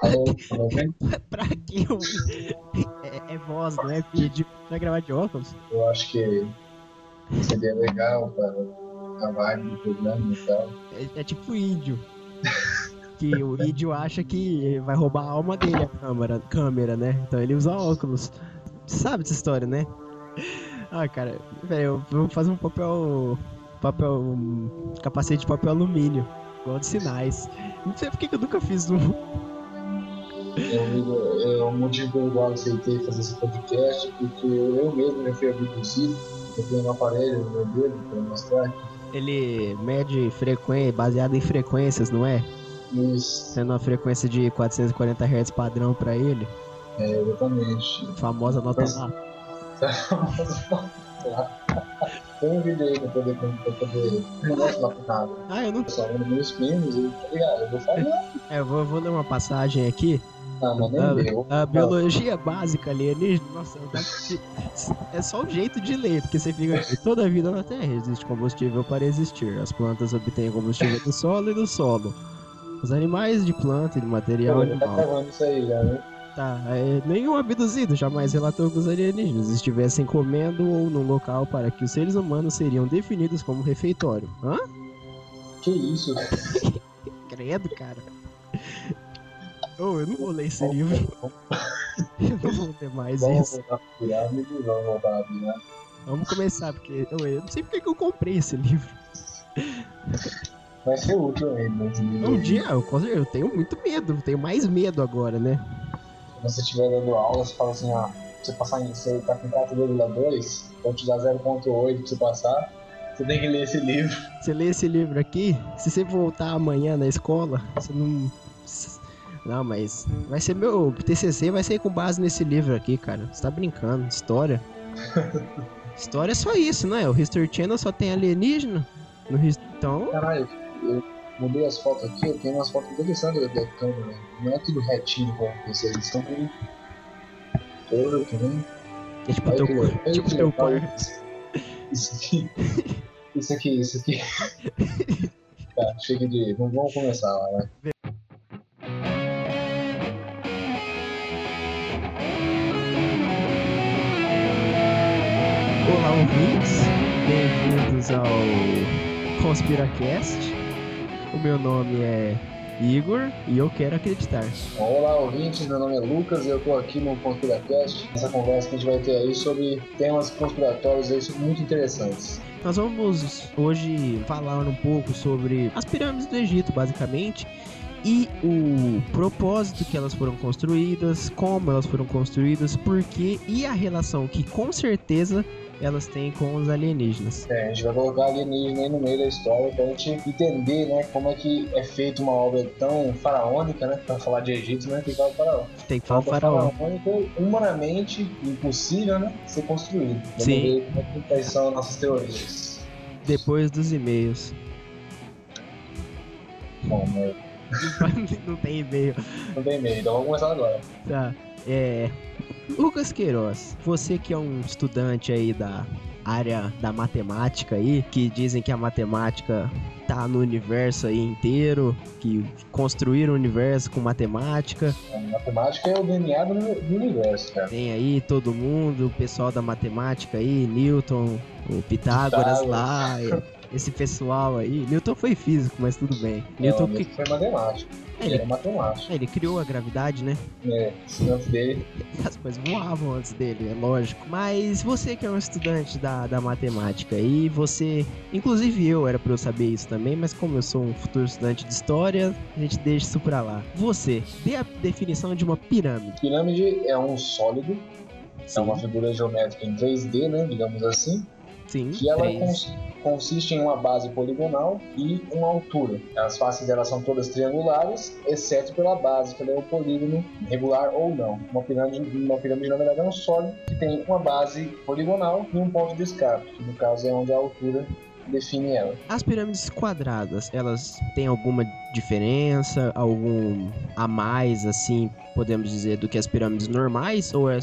Alô, tá ouvindo? pra que eu... é, é voz, não é vídeo. Vai gravar de óculos? Eu acho que seria legal para a vibe do programa e tal. É, é tipo índio. que o índio acha que vai roubar a alma dele a câmera, câmera, né? Então ele usa óculos. Sabe dessa história, né? Ah, cara, velho, eu vou fazer um papel. papel. um capacete de papel alumínio. Igual de sinais. Não sei por que que eu nunca fiz um. Eu, eu, o motivo pelo qual eu aceitei fazer esse podcast porque eu mesmo já fui abduzido. Eu tenho um aparelho no meu dedo para mostrar aqui. Ele mede frequência, baseado em frequências, não é? Isso, Sendo uma frequência de 440 Hz padrão pra ele. é, exatamente. Famosa nota Mas- lá. Tem um vídeo aí pra poder, pra poder. Gosto lá nada. Ah, eu não. Só um dos meus primos, e tá ligado? Eu vou falar, É, eu vou, eu vou ler uma passagem aqui. Não, mas nem A, deu. a biologia básica alienígena, nossa, é só o jeito de ler, porque você fica toda a vida na Terra existe combustível para existir. As plantas obtêm combustível do solo e do solo. Os animais de planta e de material Pô, tá animal. gravando isso aí já, né? Tá, é, nenhum abduzido jamais relatou que os alienígenas estivessem comendo ou num local para que os seres humanos seriam definidos como refeitório. Hã? Que isso? Credo, cara. Oh, eu não vou ler esse livro. Eu não vou ler mais Vamos isso. pirâmide, vamos voltar pirâmide. Vamos começar, porque eu, eu não sei porque que eu comprei esse livro. Vai ser útil ainda. livro Um dia, eu, eu tenho muito medo, tenho mais medo agora, né? Quando você estiver dando aula, você fala assim, ó, você passar em, você tá com 4,2, vou te dar 0,8 pra você passar, você tem que ler esse livro. Você lê esse livro aqui, se você voltar amanhã na escola, você não. Não, mas vai ser meu TCC, vai ser com base nesse livro aqui, cara. Você tá brincando, história. história é só isso, né? O History Channel só tem alienígena. No Então, Caralho, eu mudei as fotos aqui, eu tenho umas fotos interessantes da câmera. Não é tudo retinho como pensei, eles estão meio todo também. é tipo Olha teu, que- cor- olha tipo teu quarto. Isso aqui. Isso aqui, isso aqui. tá, chega de. Vamos, vamos começar lá, né? Ouvintes. Bem-vindos ao Conspiracast. O meu nome é Igor e eu quero acreditar. Olá, ouvintes, meu nome é Lucas e eu tô aqui no ConspiraCast. Essa conversa que a gente vai ter aí sobre temas conspiratórios aí muito interessantes. Nós vamos hoje falar um pouco sobre as pirâmides do Egito, basicamente, e o propósito que elas foram construídas, como elas foram construídas, por quê e a relação que com certeza elas têm com os alienígenas. É, a gente vai colocar alienígena aí no meio da história pra gente entender, né, como é que é feita uma obra tão faraônica, né? Pra falar de Egito, né? Tem que falar do faraó. Tem que falar faraó. faraônica, humanamente impossível, né? Ser construído. Vamos Sim. ver como é que- são as nossas teorias. Depois dos e-mails. Bom, né? Não tem e-mail. não tem medo, então vamos começar agora. Tá. É. Lucas Queiroz, você que é um estudante aí da área da matemática aí, que dizem que a matemática tá no universo aí inteiro, que construíram o universo com matemática. A matemática é o DNA do, universo, cara. Tem aí todo mundo, o pessoal da matemática aí, Newton, o Pitágoras Pitágoras. lá, esse pessoal aí. Newton foi físico, mas tudo bem. Newton Não, que foi matemática. É, Ele ele, é matemática. ele criou a gravidade, né? É, antes dele. As coisas voavam antes dele, é lógico. Mas você que é um estudante da, da matemática e você. Inclusive eu era pra eu saber isso também, mas como eu sou um futuro estudante de história, a gente deixa isso pra lá. Você, dê a definição de uma pirâmide. Pirâmide é um sólido, é Sim, uma figura geométrica em 3D, né? Digamos assim. Sim, que ela cons- consiste em uma base poligonal e uma altura. As faces delas são todas triangulares, exceto pela base, que ela é o polígono regular ou não. Uma pirâmide, uma pirâmide na verdade, é um sólido que tem uma base poligonal e um ponto de escape, que no caso é onde a altura define ela. As pirâmides quadradas, elas têm alguma diferença, algum a mais, assim, podemos dizer, do que as pirâmides normais? Ou é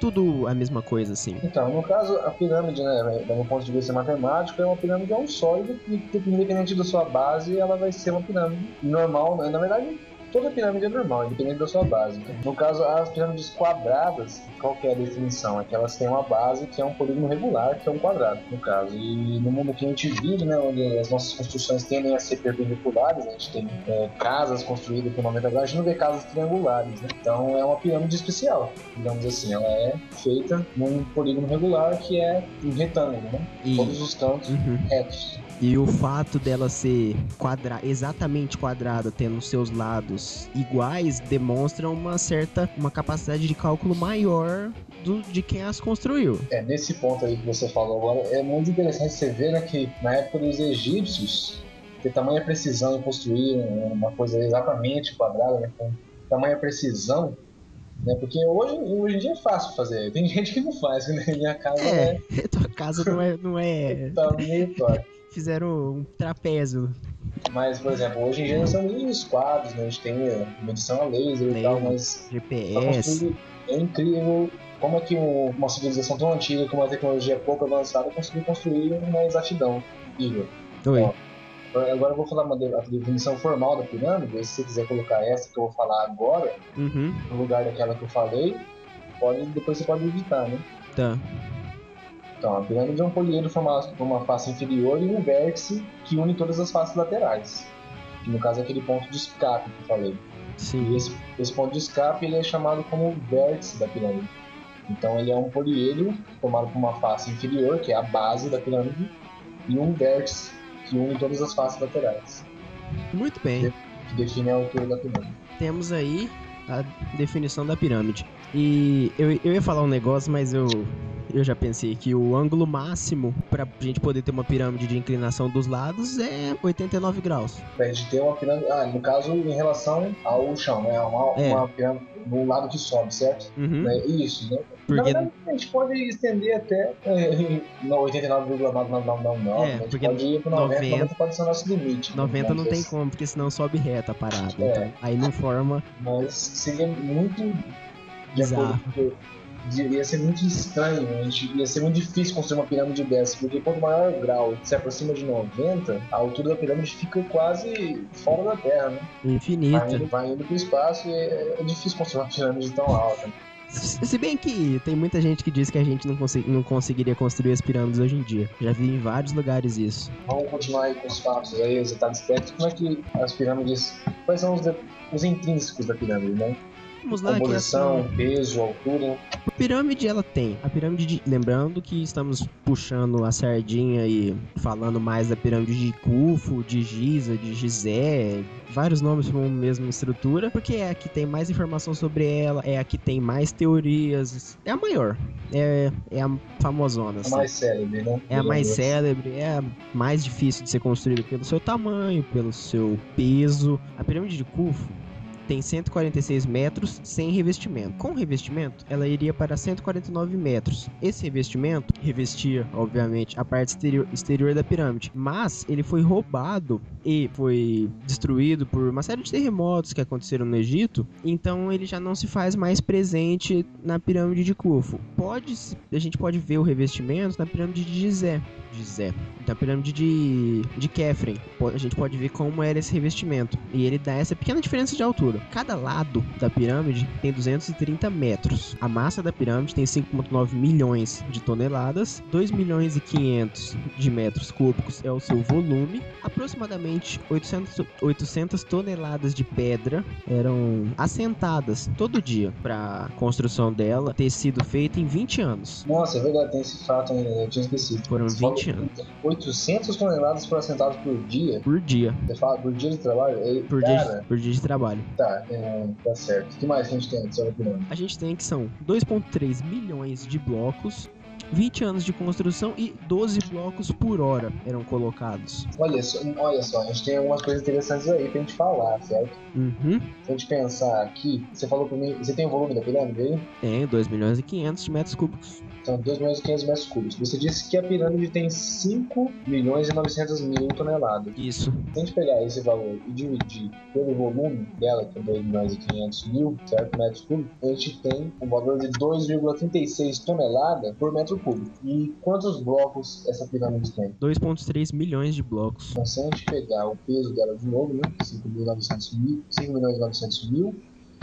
tudo a mesma coisa, assim? Então, no caso, a pirâmide, né, do meu ponto de vista matemático, é uma pirâmide é um sólido e, independente da sua base, ela vai ser uma pirâmide normal. né? Na verdade, toda pirâmide é normal, independente da sua base. No caso, as pirâmides quadradas, qual que é a definição? É que elas têm uma base que é um polígono regular, que é um quadrado, no caso. E no mundo que a gente vive, né, onde as nossas construções tendem a ser perpendiculares, a gente tem é, casas construídas com 90 graus, a gente não vê casas triangulares, né? Então é uma pirâmide especial, digamos assim. Ela é feita num polígono regular que é um retângulo, né? E- Todos os cantos Uhum. retos. E o fato dela ser quadra exatamente quadrada, tendo seus lados iguais, demonstra uma certa uma capacidade de cálculo maior do, de quem as construiu. É, nesse ponto aí que você falou agora, é muito interessante você ver né, que na época dos egípcios, ter tamanha precisão em construir uma coisa exatamente quadrada, né, com tamanha precisão, né, porque hoje, hoje em dia é fácil fazer, tem gente que não faz, né, minha casa É, é, tua casa não é. Não é tá meio torta. Fizeram um trapézio. Mas, por exemplo, hoje em dia nós temos os quadros, né, a gente tem medição a laser e tal, mas pra GPS. é incrível como é que um- uma civilização tão antiga, com uma tecnologia pouco avançada, conseguiu construir uma exatidão incrível. Oi. Ó, Agora eu vou falar uma de- a definição formal da pirâmide, se você quiser colocar essa que eu vou falar agora, Uhum. no lugar daquela que eu falei, pode, depois você pode editar, né? Tá. Então, a pirâmide é um poliedro formado por uma face inferior e um vértice que une todas as faces laterais. Que no caso é aquele ponto de escape que eu falei. E Sim. esse, esse ponto de escape ele é chamado como vértice da pirâmide. Então ele é um poliedro formado por uma face inferior, que é a base da pirâmide, e um vértice que une todas as faces laterais, Muito bem. que define a altura da pirâmide. Temos aí a definição da pirâmide. E eu, eu ia falar um negócio, mas eu, eu já pensei que o ângulo máximo pra gente poder ter uma pirâmide de inclinação dos lados é 89 graus. Pra gente ter uma pirâmide. Ah, no caso, em relação ao chão, né? Uma, É. uma pirâmide no lado que sobe, certo? Uhum. É isso, né? Na Porque, verdade, a gente pode estender até é, no 89,999. É, a gente porque pode ir pro 90, 90 90 pode ser o nosso limite. né? 90 não Mas tem como, porque senão sobe reto a parada. É. Então, aí não forma. Mas seria muito. De Bizarro. acordo de- Ia ser muito estranho, gente, ia ser muito difícil construir uma pirâmide dessa, porque quanto maior o grau se aproxima de 90, a altura da pirâmide fica quase fora da Terra, né? Vai Infinita. indo, vai indo pro espaço e é, é difícil construir uma pirâmide tão alta. Se bem que tem muita gente que diz que a gente não, não conseguiria construir as pirâmides hoje em dia. Já vi em vários lugares isso. Vamos continuar aí com os fatos aí, os detalhes técnicos. Como é que as pirâmides. Quais são os, os intrínsecos da pirâmide, né? Vamos lá, que Composição, essa peso, altura. a pirâmide ela tem. A pirâmide de... Lembrando que estamos puxando a sardinha e falando mais da pirâmide de Khufu, de Giza, de Gizé, vários nomes para uma mesma estrutura, porque é a que tem mais informação sobre ela, é a que tem mais teorias, é a maior, é, é a famosona. A assim. mais célebre, né? É a mais assim. célebre, é a mais difícil de ser construída pelo seu tamanho, pelo seu peso. A pirâmide de Khufu tem 146 metros sem revestimento. Com revestimento, ela iria para 149 metros. Esse revestimento revestia, obviamente, a parte exterior, exterior da pirâmide, mas ele foi roubado e foi destruído por uma série de terremotos que aconteceram no Egito, então ele já não se faz mais presente na pirâmide de Khufu. Pode, a gente pode ver o revestimento na pirâmide de Gizé, Gizé, da pirâmide de, de Kefren. A gente pode ver como era esse revestimento e ele dá essa pequena diferença de altura. Cada lado da pirâmide tem 230 metros. A massa da pirâmide tem 5,9 milhões de toneladas, 2 milhões e 500 de metros cúbicos é o seu volume. Aproximadamente 800, 800 toneladas de pedra eram assentadas todo dia para construção dela ter sido feita em 20 anos. Nossa, é verdade, tem esse fato ainda, eu tinha esquecido. Foram Você falou 20 anos 800 toneladas assentadas por dia. por dia, Você fala por dia de trabalho? Por dia, cara, de- por dia de trabalho. tá, é, tá certo. O que mais a gente tem sobre a pirâmide? A gente tem que são 2,3 milhões de blocos, 20 anos de construção e 12 blocos por hora eram colocados. Olha só, olha só, a gente tem algumas coisas interessantes aí pra gente falar, certo? Uhum. Se a gente pensar aqui, você falou pra mim, você tem o volume da pirâmide aí? Tem 2 milhões e 500 de metros cúbicos. São 2 milhões e 500 metros cúbicos. Você disse que a pirâmide tem 5 milhões e 900 mil toneladas. Isso. Se a gente pegar esse valor e dividir pelo volume dela, que é 2 milhões e 500 mil, certo? Metros cúbicos, a gente tem um valor de 2,36 toneladas por metro cúbico. E quantos blocos essa pirâmide tem? 2,3 milhões de blocos. Então, se a gente pegar o peso dela de novo, né? 5.900 mil, 5 milhões e 900 mil,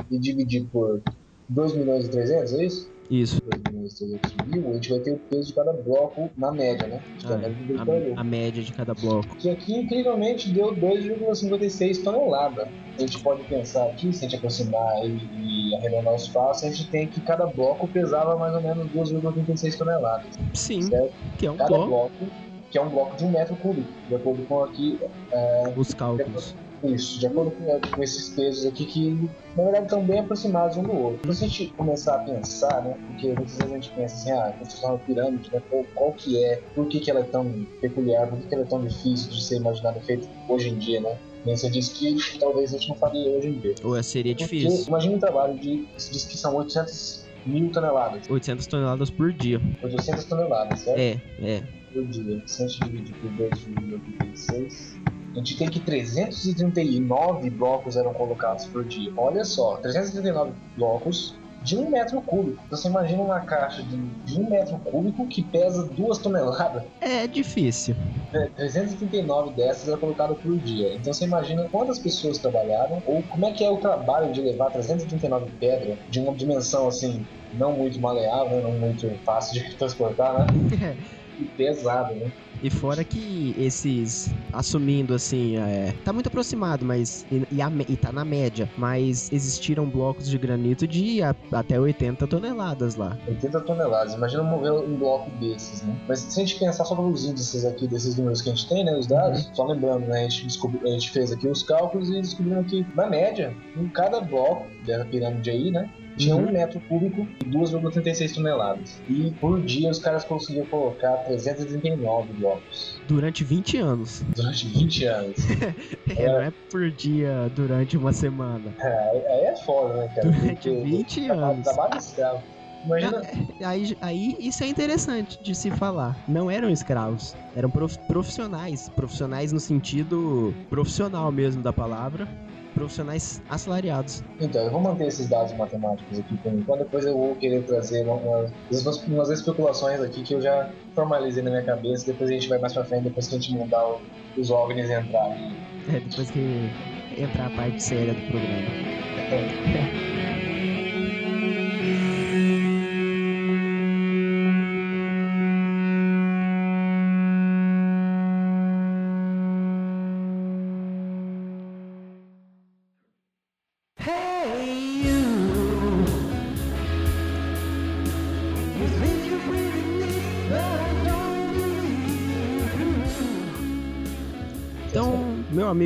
e dividir por 2 milhões e 300, é isso? Isso. 2 milhões 300 mil, a gente vai ter o peso de cada bloco na média, né? De Ah, cada ah, a, a média de cada bloco. que aqui incrivelmente deu 2,56 toneladas. A gente pode pensar aqui, se a gente aproximar e, e arredondar os passos, a gente tem que cada bloco pesava mais ou menos 2,36 toneladas. Sim, Certo? que é um Cada bloco. bloco, que é um bloco de um metro cúbico, de acordo com aqui Os cálculos isso, de acordo com, com esses pesos aqui que, na verdade, estão bem aproximados um do outro. Então, se a gente começar a pensar, né, porque muitas vezes a gente pensa assim, ah, a construção da pirâmide, né, qual, qual, que é, por que, que ela é tão peculiar, por que, que ela é tão difícil de ser imaginada feita hoje em dia, né? Você diz que talvez a gente não faria hoje em dia. Ou é, seria difícil. Porque, imagina um trabalho de. Se diz que são 800 mil toneladas. 800 toneladas por dia. 800 toneladas, certo? É, é. Por dia. Se a gente dividir por 2 dividido por 36. A gente tem que 339 blocos eram colocados por dia. Olha só, 339 blocos de um metro cúbico. Então, você imagina uma caixa de, de um metro cúbico que pesa duas toneladas? É difícil. É, 339 dessas é colocado por dia. Então você imagina quantas pessoas trabalharam ou como é que é o trabalho de levar 339 pedras de uma dimensão assim não muito maleável, não muito fácil de transportar, né? e pesado, né? E fora que esses, assumindo assim, é, tá muito aproximado, mas e, e, a, e tá na média, mas existiram blocos de granito de a- até 80 toneladas lá. 80 toneladas. Imagina mover um bloco desses, né? Mas se a gente pensar só pelos índices aqui desses números que a gente tem, né? Os dados, só lembrando, né? A gente, descobriu, a gente fez aqui os cálculos e descobrimos que, na média, em cada bloco dessa pirâmide aí, né? Tinha Uhum. um metro cúbico e 2,36 toneladas. E por dia os caras conseguiam colocar 339 blocos. Durante 20 anos. Durante 20 anos. É, não é por dia durante uma semana. Aí aí é foda, né, cara? Durante Porque 20 trabalho- anos. Trabalho escravo. Imagina. Aí, aí isso é interessante de se falar. Não eram escravos, eram prof- profissionais. Profissionais no sentido profissional mesmo da palavra. Profissionais assalariados. Então, eu vou manter esses dados matemáticos aqui por enquanto, depois eu vou querer trazer uma- uma- umas, umas especulações aqui que eu já formalizei na minha cabeça, depois a gente vai mais pra frente, depois que a gente mandar o- os OVNIs entrarem. É, depois que entrar a parte séria do programa. Então,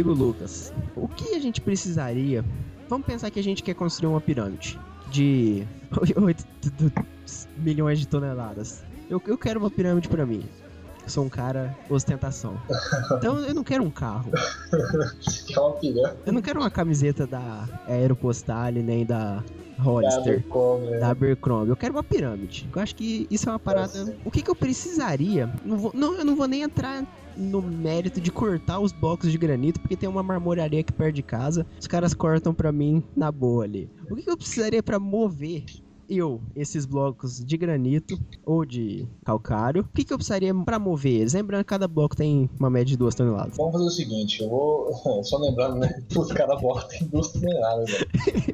amigo Lucas, o que a gente precisaria? Vamos pensar que a gente quer construir uma pirâmide de 8 milhões de toneladas. Eu, eu quero uma pirâmide pra mim. Eu sou um cara ostentação. Então eu não quero um carro. É pirâmide. Eu não quero uma camiseta da Aeropostale nem da Hollister. Né? da Abercrombie. Eu quero uma pirâmide. Eu acho que isso é uma parada. O que, que eu precisaria? Não vou- não, eu não vou nem entrar no mérito de cortar os blocos de granito, porque tem uma marmoraria aqui perto de casa. Os caras cortam pra mim na boa ali. O que, eu precisaria pra mover? Eu, esses blocos de granito ou de calcário, o que, que eu precisaria pra mover eles? Lembrando que cada bloco tem uma média de 2 toneladas. Vamos fazer o seguinte, eu vou. Só lembrando, né? Putz, cada bloco tem duas toneladas, velho.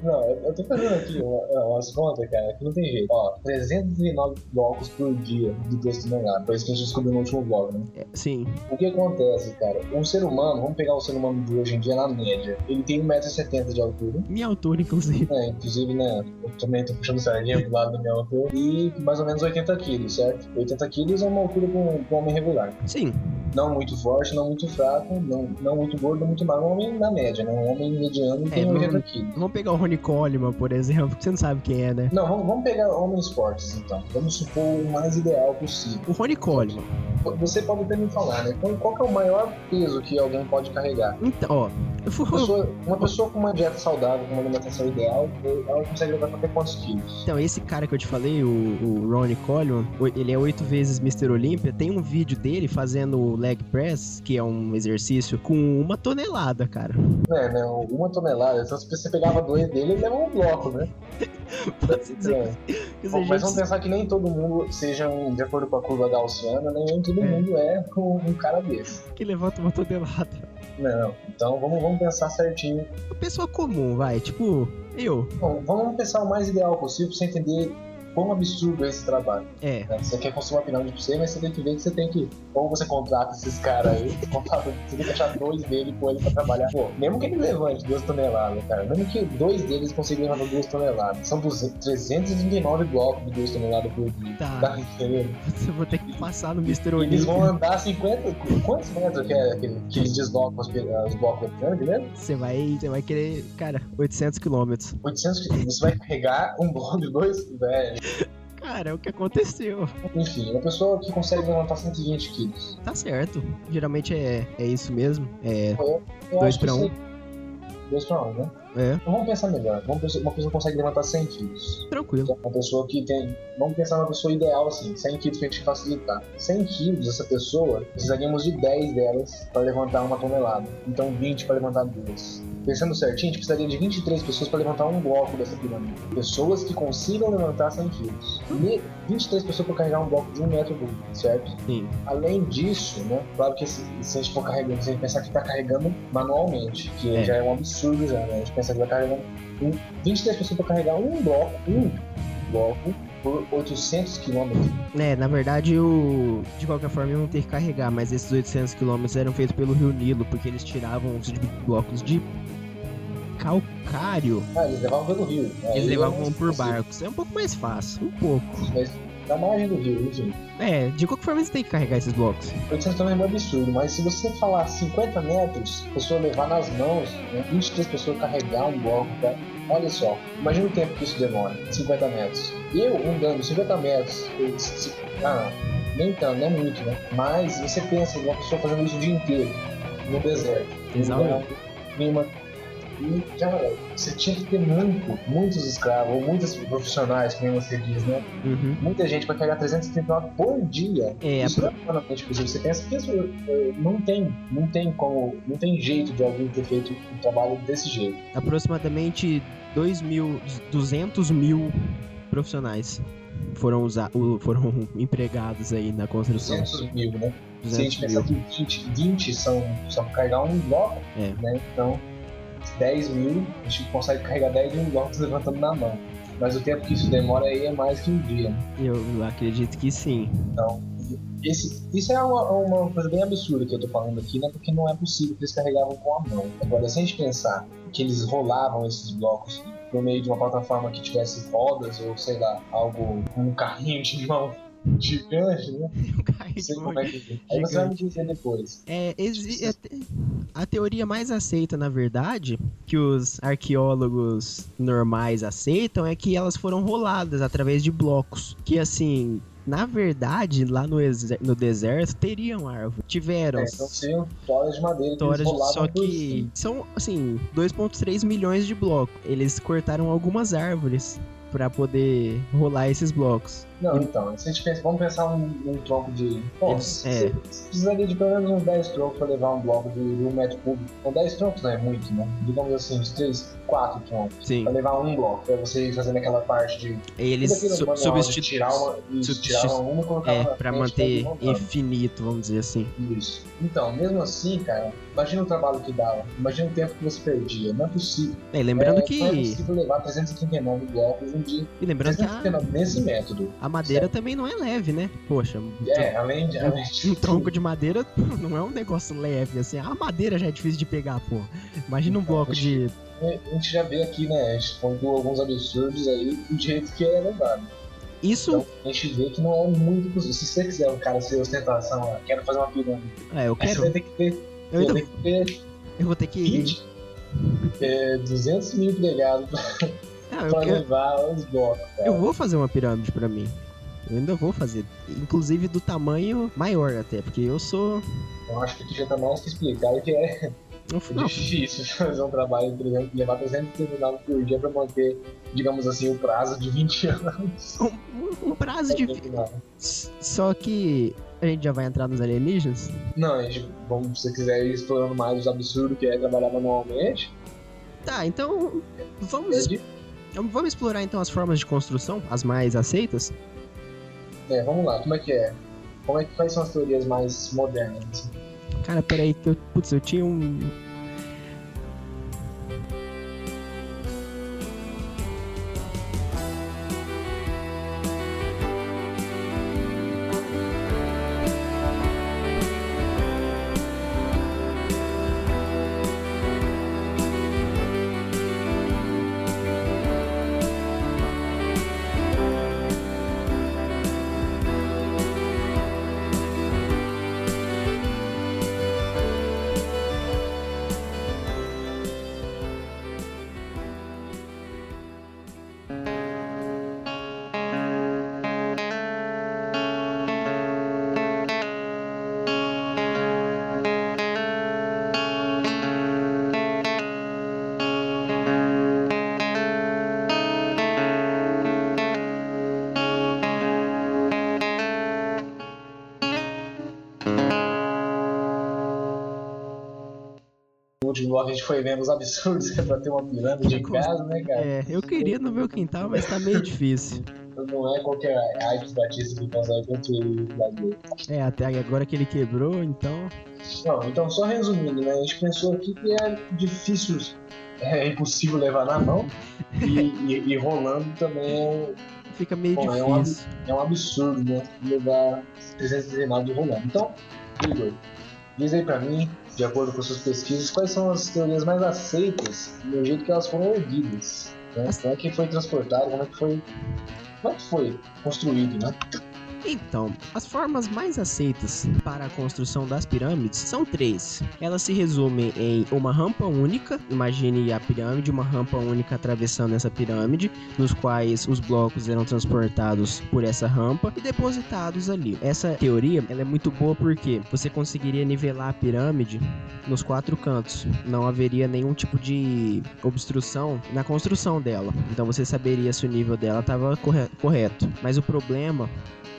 Não, eu tô fazendo aqui uma- umas contas, cara, que não tem jeito. Ó, 309 blocos por dia de duas toneladas. Foi isso que a gente descobriu no último bloco, né? É, sim, O que acontece, cara? Um ser humano, vamos pegar o ser humano de hoje em dia na média, ele tem 1,70m de altura. minha altura, inclusive. É, inclusive, né? Eu também tô puxando sardinha pro lado da minha altura. E mais ou menos 80 quilos, certo? 80 quilos é uma altura pra pra um homem regular. Sim, Não muito forte, não muito fraco, não, não muito gordo, não muito magro. Um homem na média, né? Um homem mediano tem É, não- 80 quilos. vamos pegar o Ronnie Coleman, por exemplo, que você não sabe quem é, né? Não, vamos, vamos pegar homens fortes, então. Vamos supor o mais ideal possível. O Ronnie Coleman. Você pode até me falar, né? Qual, é o maior peso que alguém pode carregar? Então, ó, Uma pessoa, uma pessoa com uma dieta saudável, com uma alimentação ideal, ela consegue levar até quantos quilos? Então, esse cara que eu te falei, o, o Ronnie Coleman, ele é oito vezes Mr. Olympia. Tem um vídeo dele fazendo leg press, que é um exercício com uma tonelada, cara. É, né? Uma tonelada. Então se você pegava dois dele, ele levava um bloco, né? Pode dizer É. que Bom, mas vamos pensar que nem todo mundo seja um, de acordo com a curva gaussiana, né? nem todo É. mundo é um, um cara desse. que levanta uma tonelada. Não. Então vamos, vamos pensar certinho. Pessoa comum, vai, tipo, eu. Bom, vamos pensar o mais ideal possível pra você entender quão absurdo é esse trabalho. É, né? Você quer construir uma pirâmide pra você, mas você tem que ver que você tem que. Ou você contrata esses caras aí, você, contrata, você tem que achar dois dele pôr ele pra trabalhar. Pô, mesmo que ele levante duas toneladas, cara, mesmo que dois deles consigam levantar duas toneladas, são 200 339 blocos de duas toneladas por dia. Tá. Tá entendendo? eu vou ter que passar no Mr. Eles vão Olímpio. andar 50. Quantos metros que, é, que, que eles deslocam os, os blocos da pirâmide mesmo? Você vai, você vai querer, cara, 800 quilômetros. 800 que- Você vai carregar um bloco de dois. Velho. Cara, é o que aconteceu. Enfim, uma pessoa que consegue levantar 120 quilos. Tá certo. Geralmente é, é isso mesmo. É, Eu Dois acho que pra um. isso- Dois pra um, né? é, Então vamos pensar melhor. Vamos pensar, uma pessoa que consegue levantar 100 quilos. tranquilo. Uma pessoa que tem. Vamos pensar numa pessoa ideal assim, 100 quilos pra gente facilitar. 100 quilos, essa pessoa, precisaríamos de 10 delas para levantar uma tonelada. Então 20 para levantar duas. Pensando certinho, a gente precisaria de 23 pessoas para levantar um bloco dessa pirâmide. Pessoas que consigam levantar 100 quilos. E 23 pessoas para carregar um bloco de um metro cúbico, certo? Sim. Além disso, né? Claro que se, se a gente for carregando, se a gente pensar que está carregando manualmente, que É. já é um absurdo já, né? A gente pensa que vai carregando um, 23 pessoas para carregar um bloco, um bloco por 800 quilômetros. É, na verdade, o... de qualquer forma, iam ter que carregar, mas esses 800 quilômetros eram feitos pelo Rio Nilo, porque eles tiravam os blocos de calcário, Ah, eles levavam pelo rio. né? eles levavam eu- por barcos. É um pouco mais fácil, um pouco. Mas na margem do rio, enfim. É, de qualquer forma, você tem que carregar esses blocos. 800 também é um absurdo, mas se você falar 50 metros, a pessoa levar nas mãos, né, 23 pessoas carregar um bloco, tá? Olha só, imagina o tempo que isso demora, 50 metros. Eu andando 50 metros, eu- se- ah, nem tanto, não é muito, né? Mas você pensa uma pessoa fazendo isso o dia inteiro, no deserto. Exato. Clima. E, já, você tinha que ter muito, muitos escravos, ou muitos profissionais, como você diz, né? Uhum. muita gente para carregar 339 por dia. É, Isso não é humanamente possível. Você pensa que isso eh, não tem, não tem como, não tem jeito de alguém ter feito um trabalho desse jeito. aproximadamente 2 mil, 200 mil profissionais foram, usa, o- foram empregados aí na construção. 200 mil, né? Se a 200 gente pensar que 20, 20 são para carregar um bloco, É. né? Então, 10 mil, a gente consegue carregar 10 mil blocos levantando na mão. Mas o tempo que isso demora aí é mais que um dia. né? Eu acredito que sim. Então, esse, isso é uma, uma coisa bem absurda que eu tô falando aqui, né? Porque não é possível que eles carregavam com a mão. Agora, se a gente pensar que eles rolavam esses blocos por meio de uma plataforma que tivesse rodas ou sei lá, algo, um carrinho de mão gigante, né? Não sei de como é que. Aí você vai me dizer depois. É, exi- é a teoria mais aceita, na verdade, que os arqueólogos normais aceitam, é que elas foram roladas através de blocos. Que assim, na verdade, lá no, no deserto teriam árvore. Tiveram. É, então seriam toras de madeira que Histórias, rolavam só que são, assim, 2.3 milhões de blocos. Eles cortaram algumas árvores pra poder rolar esses blocos. Não, então, se a gente pensa, vamos pensar um, um tronco de. Bom, Eles- você é. você precisaria de pelo menos uns 10 troncos para levar um bloco de, de um metro cúbico. Então 10 troncos não é muito, né? Digamos assim, uns 3, 4 troncos. Sim. Pra levar um bloco, pra você ir fazendo aquela parte de. Eles su- manual de substitu- tirar uma, isso, tirar uma e colocar É, frente manter infinito, vamos dizer assim. Isso. Então, mesmo assim, cara, imagina o trabalho que dava. Imagina o tempo que você perdia. Não é possível. É, lembrando é, que. Não é possível levar 339 blocos um dia. E lembrando que a, 339 nesse método. a madeira também não é leve, né? Poxa, É, além de. Além de um tronco de madeira não é um negócio leve, assim. A madeira já é difícil de pegar, pô. Imagina um Então, bloco de. A gente já vê aqui, né? A gente contou alguns absurdos aí do jeito que é levado. Isso. Então a gente vê que não é muito possível. Se você quiser um cara ser ostentação, ó, quero fazer uma pirâmide. É, eu Aí você quero. vai ter que ter, Eu, ainda, ter que ter eu vou ter que. 20, é, 200 mil empregados Não, eu, pra eu, levar os blocos. cara. eu vou fazer uma pirâmide pra mim. Eu ainda vou fazer. Inclusive do tamanho maior até, porque eu sou. Eu acho que aqui já tá mais que explicado que é É difícil fazer um trabalho, por exemplo, levar 339 por dia pra manter, digamos assim, o prazo de 20 anos. Um, um prazo de. Só que a gente já vai entrar nos alienígenas? Não, a gente, vamos, se você quiser ir explorando mais os absurdos que é trabalhar manualmente. Tá, então vamos, é vamos explorar então as formas de construção, as mais aceitas? É, vamos lá, como é que é? Como é que, quais são as teorias mais modernas? Cara, peraí, eu, putz, eu tinha um, último bloco a gente foi vendo os absurdos que é pra ter uma pirâmide em casa, né, cara? É, eu queria no meu quintal, mas tá meio difícil. Não é qualquer Aires Batista que consegue construir o É, até agora que ele quebrou, então. Não, então só resumindo, né? A gente pensou aqui que é difícil, é impossível levar na mão e, e, e rolando também é fica meio Bom, difícil. É um, é um absurdo, né? Levar 319 rolando. Então, Igor, diz aí pra mim de acordo com suas pesquisas, quais são as teorias mais aceitas do jeito que elas foram erguidas? Né? Como é que foi transportado, como é que foi, como é que foi construído, né? Então, as formas mais aceitas para a construção das pirâmides são três. Elas se resumem em uma rampa única, imagine a pirâmide, uma rampa única atravessando essa pirâmide, nos quais os blocos eram transportados por essa rampa e depositados ali. Essa teoria ela é muito boa porque você conseguiria nivelar a pirâmide nos quatro cantos. Não haveria nenhum tipo de obstrução na construção dela. Então você saberia se o nível dela estava correto. Mas o problema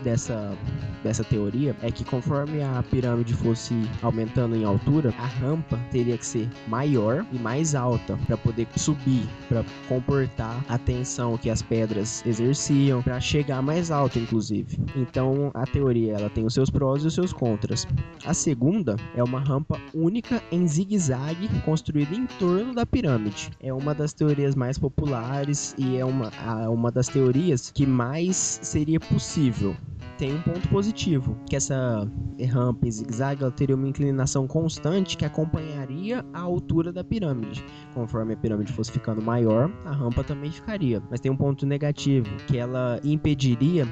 dessa, dessa teoria é que conforme a pirâmide fosse aumentando em altura, a rampa teria que ser maior e mais alta para poder subir, para comportar a tensão que as pedras exerciam, para chegar mais alto, inclusive. Então a teoria ela tem os seus prós e os seus contras. A segunda é uma rampa única em zigue-zague construída em torno da pirâmide. É uma das teorias mais populares e é uma, uma das teorias que mais seria possível tem um ponto positivo, que essa rampa em zigue-zague teria uma inclinação constante que acompanharia a altura da pirâmide. Conforme a pirâmide fosse ficando maior, a rampa também ficaria. Mas tem um ponto negativo, que ela impediria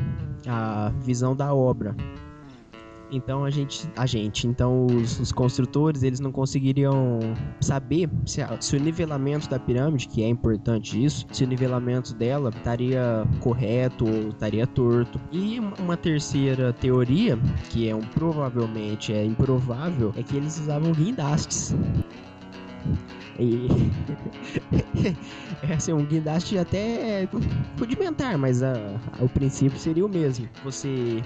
a visão da obra. Então a gente, a gente, então os, os construtores, eles não conseguiriam saber se, a, se, o nivelamento da pirâmide, que é importante isso, se o nivelamento dela estaria correto ou estaria torto. E uma terceira teoria, que é um provavelmente é improvável, é que eles usavam guindastes. E é assim, um guindaste até rudimentar, mas a, a, o princípio seria o mesmo. Você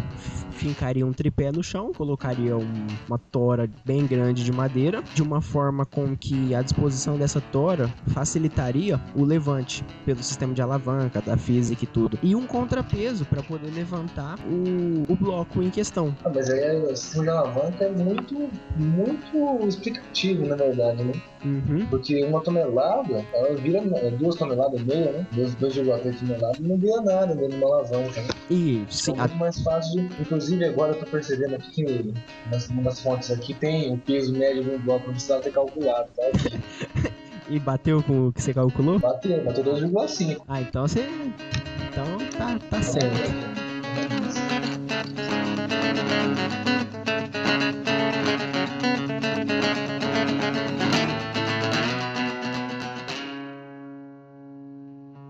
fincaria um tripé no chão, colocaria um, uma tora bem grande de madeira, de uma forma com que a disposição dessa tora facilitaria o levante pelo sistema de alavanca, da física e tudo. E um contrapeso para poder levantar o, o bloco em questão. Ah, mas aí o sistema de alavanca é muito, muito explicativo, na verdade, né? Uhum. Porque uma tonelada, ela vira é, duas toneladas e meia, né? 2,3 toneladas, não vira nada dentro de uma alavanca. Né? Isso. É muito mais fácil. Inclusive, agora eu tô percebendo aqui que nas, nas fontes aqui tem o peso médio de um bloco, não precisava ter calculado, tá? e bateu com o que você calculou? Bateu, bateu 2,5. Ah, então você. Então tá, tá certo.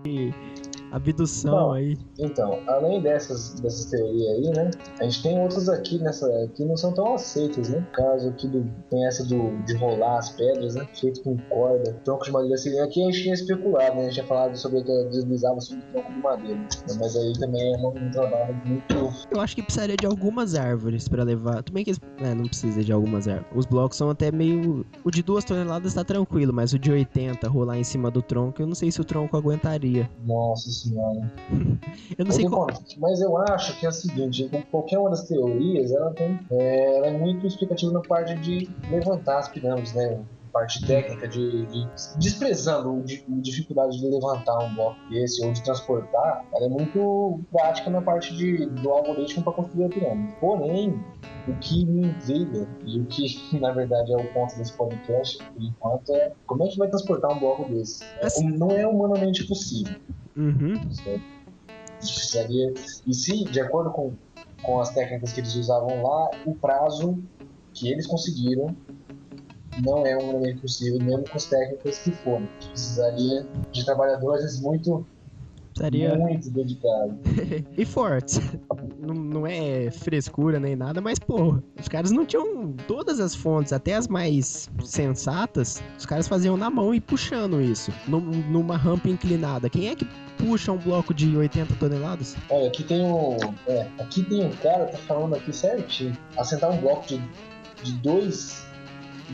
嗯 abdução Não. aí. Então, além dessas, dessas teorias aí, né? A gente tem outras aqui nessa que não são tão aceitas, né? Caso aqui do, tem essa do, de rolar as pedras, né? Feito com corda, tronco de madeira. Assim, aqui a gente tinha especulado, né? A gente tinha falado sobre que deslizava sobre o tronco de madeira. Mas aí também é um, trabalho muito. Eu acho que precisaria de algumas árvores pra levar. Tudo bem que eles- é, não precisa de algumas árvores. Os blocos são até meio. O de duas toneladas tá tranquilo, mas o de 80 rolar em cima do tronco, eu não sei se o tronco aguentaria. Nossa senhora. Eu não sei bom, mas eu acho que é o seguinte, qualquer uma das teorias, ela tem, é, ela é muito explicativa na parte de levantar as pirâmides, né? Parte técnica de, de desprezando di- a dificuldade de levantar um bloco desse ou de transportar, ela é muito prática na parte de, do algoritmo para construir a pirâmide. Porém, o que me intriga e o que na verdade é o ponto desse podcast por enquanto é como é que vai transportar um bloco desse? Assim- não é humanamente possível. Uhum. Precisaria- E se, de acordo com, com as técnicas que eles usavam lá, o prazo que eles conseguiram não é humanamente possível, mesmo com as técnicas que foram. Precisaria de trabalhadores muito, Precisaria. muito dedicados. e fortes. Não, não é frescura nem nada, mas, pô, os caras não tinham todas as fontes, até as mais sensatas, os caras faziam na mão e puxando isso. Num- numa rampa inclinada. Quem é que puxa um bloco de 80 toneladas? Olha, aqui tem um. É, aqui tem um cara tá falando aqui certinho. Assentar um bloco de, de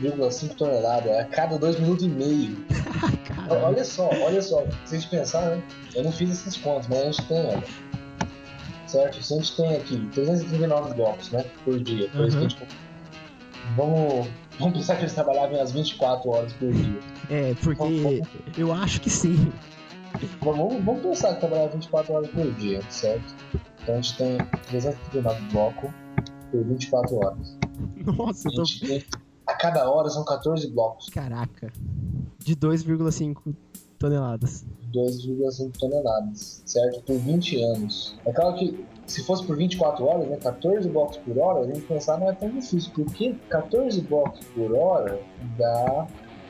2,5 toneladas a cada 2 minutos e meio. Olha só, olha só, se a gente pensar, né? Eu não fiz essas contas, mas a gente tem, olha. Certo? Se a gente tem aqui 339 blocos, né? Por dia. Por isso que a gente... Vamos, vamos pensar que eles trabalhavam as 24 horas por dia. É, porque eu acho que sim. Vamos, vamos pensar que trabalhava 24 horas por dia, certo? Então a gente tem 339 blocos por 24 horas. Nossa, eu tô. Cada hora são 14 blocos, Caraca. De 2,5 toneladas. 2,5 toneladas, certo? Por 20 anos. É claro que se fosse por 24 horas, né, 14 blocos por hora, a gente pensar não é tão difícil, porque 14 blocos por hora dá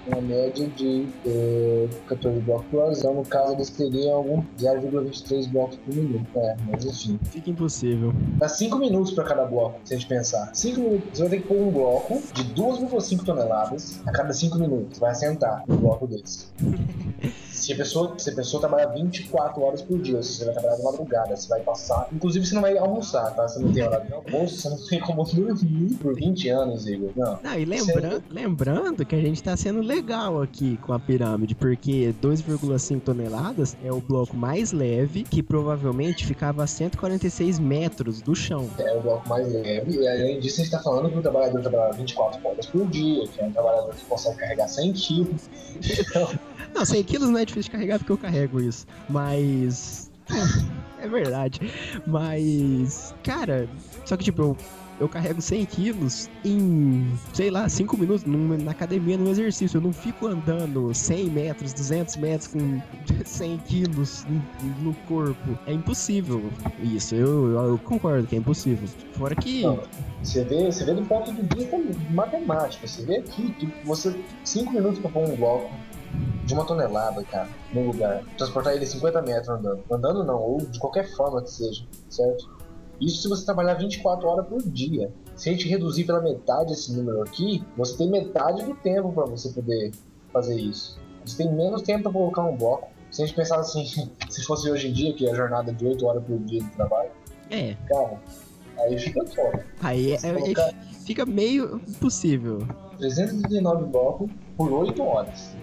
uma média de eh, 14 blocos por hora, então no caso eles teriam algum 0,23 blocos por minuto. É, mas enfim. Fica impossível. Dá 5 minutos para cada bloco, se a gente pensar. 5 minutos. Você vai ter que pôr um bloco de 2,5 toneladas a cada 5 minutos. Vai assentar um bloco desse. Se a, pessoa, se a pessoa trabalhar 24 horas por dia, você vai trabalhar de madrugada, você vai passar. Inclusive, você não vai almoçar, tá? Você não tem horário de almoço, você não tem como dormir por 20 anos, Igor. Não. Não, e lembra... lembrando que a gente tá sendo legal aqui com a pirâmide, porque 2,5 toneladas é o bloco mais leve, que provavelmente ficava a 146 metros do chão. É o bloco mais leve. E além disso, a gente tá falando que o trabalhador trabalha 24 horas por dia, que é um trabalhador que consegue carregar 100 quilos. Então, Não, 100 quilos não é difícil de carregar porque eu carrego isso. Mas. É verdade. Mas. Cara, só que tipo, eu, eu carrego 100 quilos em, sei lá, 5 minutos na academia, num exercício. Eu não fico andando 100 metros, 200 metros com 100 quilos no- no corpo. É impossível isso. Eu, eu concordo que é impossível. Fora que. Você vê, você vê do ponto de vista matemático. Você vê aqui que você 5 minutos para pôr um bloco de uma tonelada, cara, no lugar. Transportar ele 50 metros andando. Andando não, ou de qualquer forma que seja, certo? Isso se você trabalhar 24 horas por dia. Se a gente reduzir pela metade esse número aqui, você tem metade do tempo para você poder fazer isso. Você tem menos tempo para colocar um bloco. Se a gente pensar assim, se fosse hoje em dia, que é a jornada de 8 horas por dia de trabalho, É, cara, aí fica fora. aí é- é- colocar fica meio impossível. 339 blocos por 8 horas.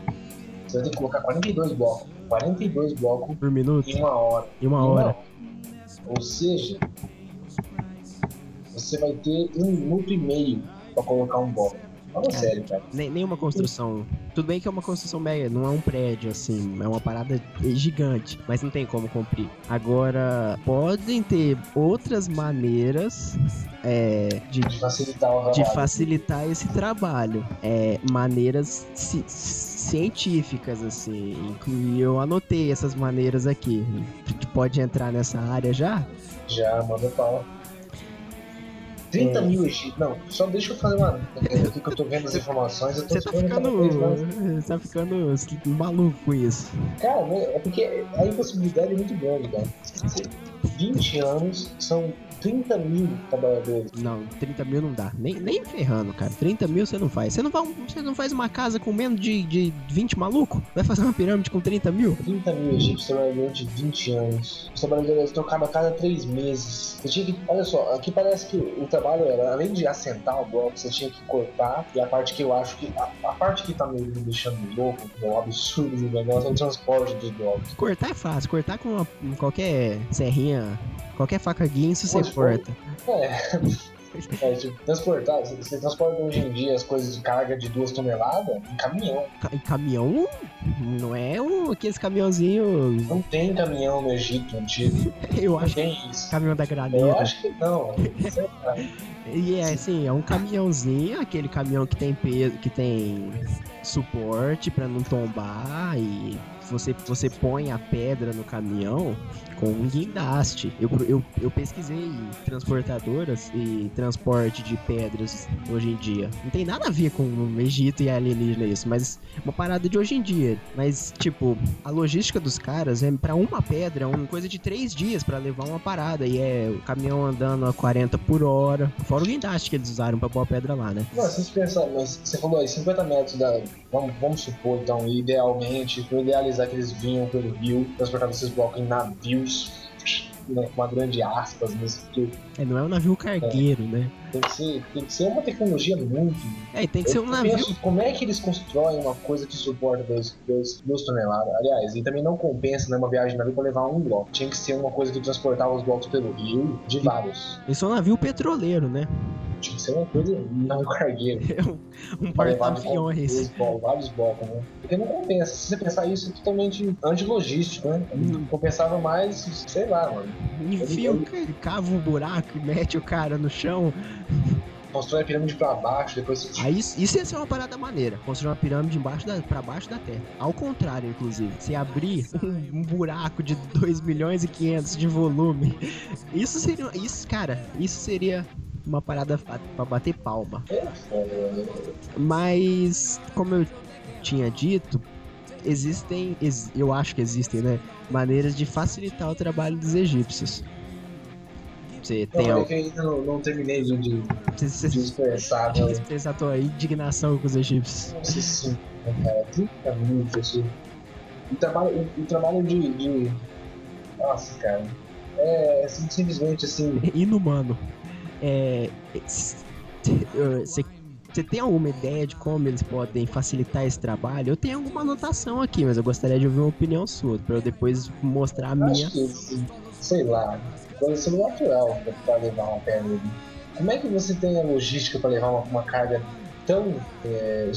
Você vai ter que colocar 42 blocos. 42 blocos Por minuto, em uma hora. em uma Em hora. Ou seja, você vai ter um minuto e meio pra colocar um bloco. Fala sério, cara. Nem, nenhuma construção. Tudo bem que é uma construção mega, não é um prédio assim, é uma parada gigante, mas não tem como cumprir. Agora, podem ter outras maneiras é, de, De facilitar de facilitar esse trabalho. É, maneiras ci- científicas, assim. E eu anotei essas maneiras aqui. A gente pode entrar nessa área já? Já manda pau. 30 é... mil egípcios. Não, só deixa eu fazer uma. Aqui que eu tô vendo as informações, eu tô Você tá ficando. Você tá ficando maluco com isso. Cara, é porque a impossibilidade é muito grande, cara. 20 anos são 30 mil trabalhadores. Não, 30 mil não dá. Nem, nem ferrando, cara. 30 mil você não faz. Você não, vai, você não faz uma casa com menos de, de 20 maluco? Vai fazer uma pirâmide com 30 mil? 30 mil egípcios trabalhadores de 20 anos. Os trabalhadores trocavam a cada 3 meses. Você tinha que. Olha só, aqui parece que o trabalho era, além de assentar o bloco, você tinha que cortar. E a parte que eu acho que. A, a parte que tá me deixando louco, é um absurdo do negócio, é o transporte dos blocos. Cortar é fácil. Cortar com uma, qualquer serrinha Qualquer faca guinso você corta. É. É, tipo, transportar, você transporta hoje em dia as coisas de carga de duas toneladas em caminhão. Em caminhão? Não é um, aqueles caminhãozinhos. Não tem caminhão no Egito antigo. Eu não acho tem isso. Caminhão da granada. Eu acho que não. e é assim, é um caminhãozinho, aquele caminhão que tem peso, que tem suporte para não tombar e você, você põe a pedra no caminhão com um guindaste. Eu, eu, eu pesquisei transportadoras e transporte de pedras hoje em dia. Não tem nada a ver com o Egito e alienígena isso, mas uma parada de hoje em dia. Mas, tipo, a logística dos caras é para uma pedra, uma coisa de três dias para levar uma parada. E é o caminhão andando a 40 por hora. Fora o guindaste que eles usaram pra pôr a pedra lá, né? Não, se você pensar, mas você falou aí, 50 metros da. Vamos, vamos supor, então, idealmente, idealizar que eles vinham pelo rio, transportavam esses blocos em navios né, uma grande aspas nisso tudo. É, não é um navio cargueiro, é. né? Tem que, ser, tem que ser uma tecnologia muito. É, tem que ser um navio. Penso, como é que eles constroem uma coisa que suporta 2 toneladas? Aliás, e também não compensa né, uma viagem de navio para levar um bloco. Tinha que ser uma coisa que transportava os blocos pelo rio, de vários. Isso é um navio petroleiro, né? Que ser uma coisa, um navio cargueiro. Um, um porta-aviões. Vários blocos, né? Porque não compensa. Se você pensar isso, é totalmente antilogístico, né? Não compensava mais, sei lá, mano. Enfia, ele... cava um buraco e mete o cara no chão constrói a pirâmide para baixo, depois você... Aí isso ia ser uma parada maneira, construir uma pirâmide embaixo da, pra baixo da terra. Ao contrário, inclusive, se abrir um, um buraco de 2 milhões e 500 de volume, isso seria, isso, cara, isso seria uma parada para bater palma. É, Mas, como eu tinha dito, existem, eu acho que existem, né, maneiras de facilitar o trabalho dos egípcios. Você tem não, algo... É ainda não, não terminei de, de, você, de expressar. De expressar a tua indignação com os egípcios. Nossa, sim, cara. 30 minutos, assim. O trabalho, o, o trabalho de, de... Nossa, cara. É assim, simplesmente assim. Inumano. É. Você tem alguma ideia de como eles podem facilitar esse trabalho? Eu tenho alguma anotação aqui, mas eu gostaria de ouvir uma opinião sua, para eu depois mostrar a minha. Que, sei lá, coisa sobrenatural para levar uma pedra. Como é que você tem a logística para levar uma, uma, carga tão, é,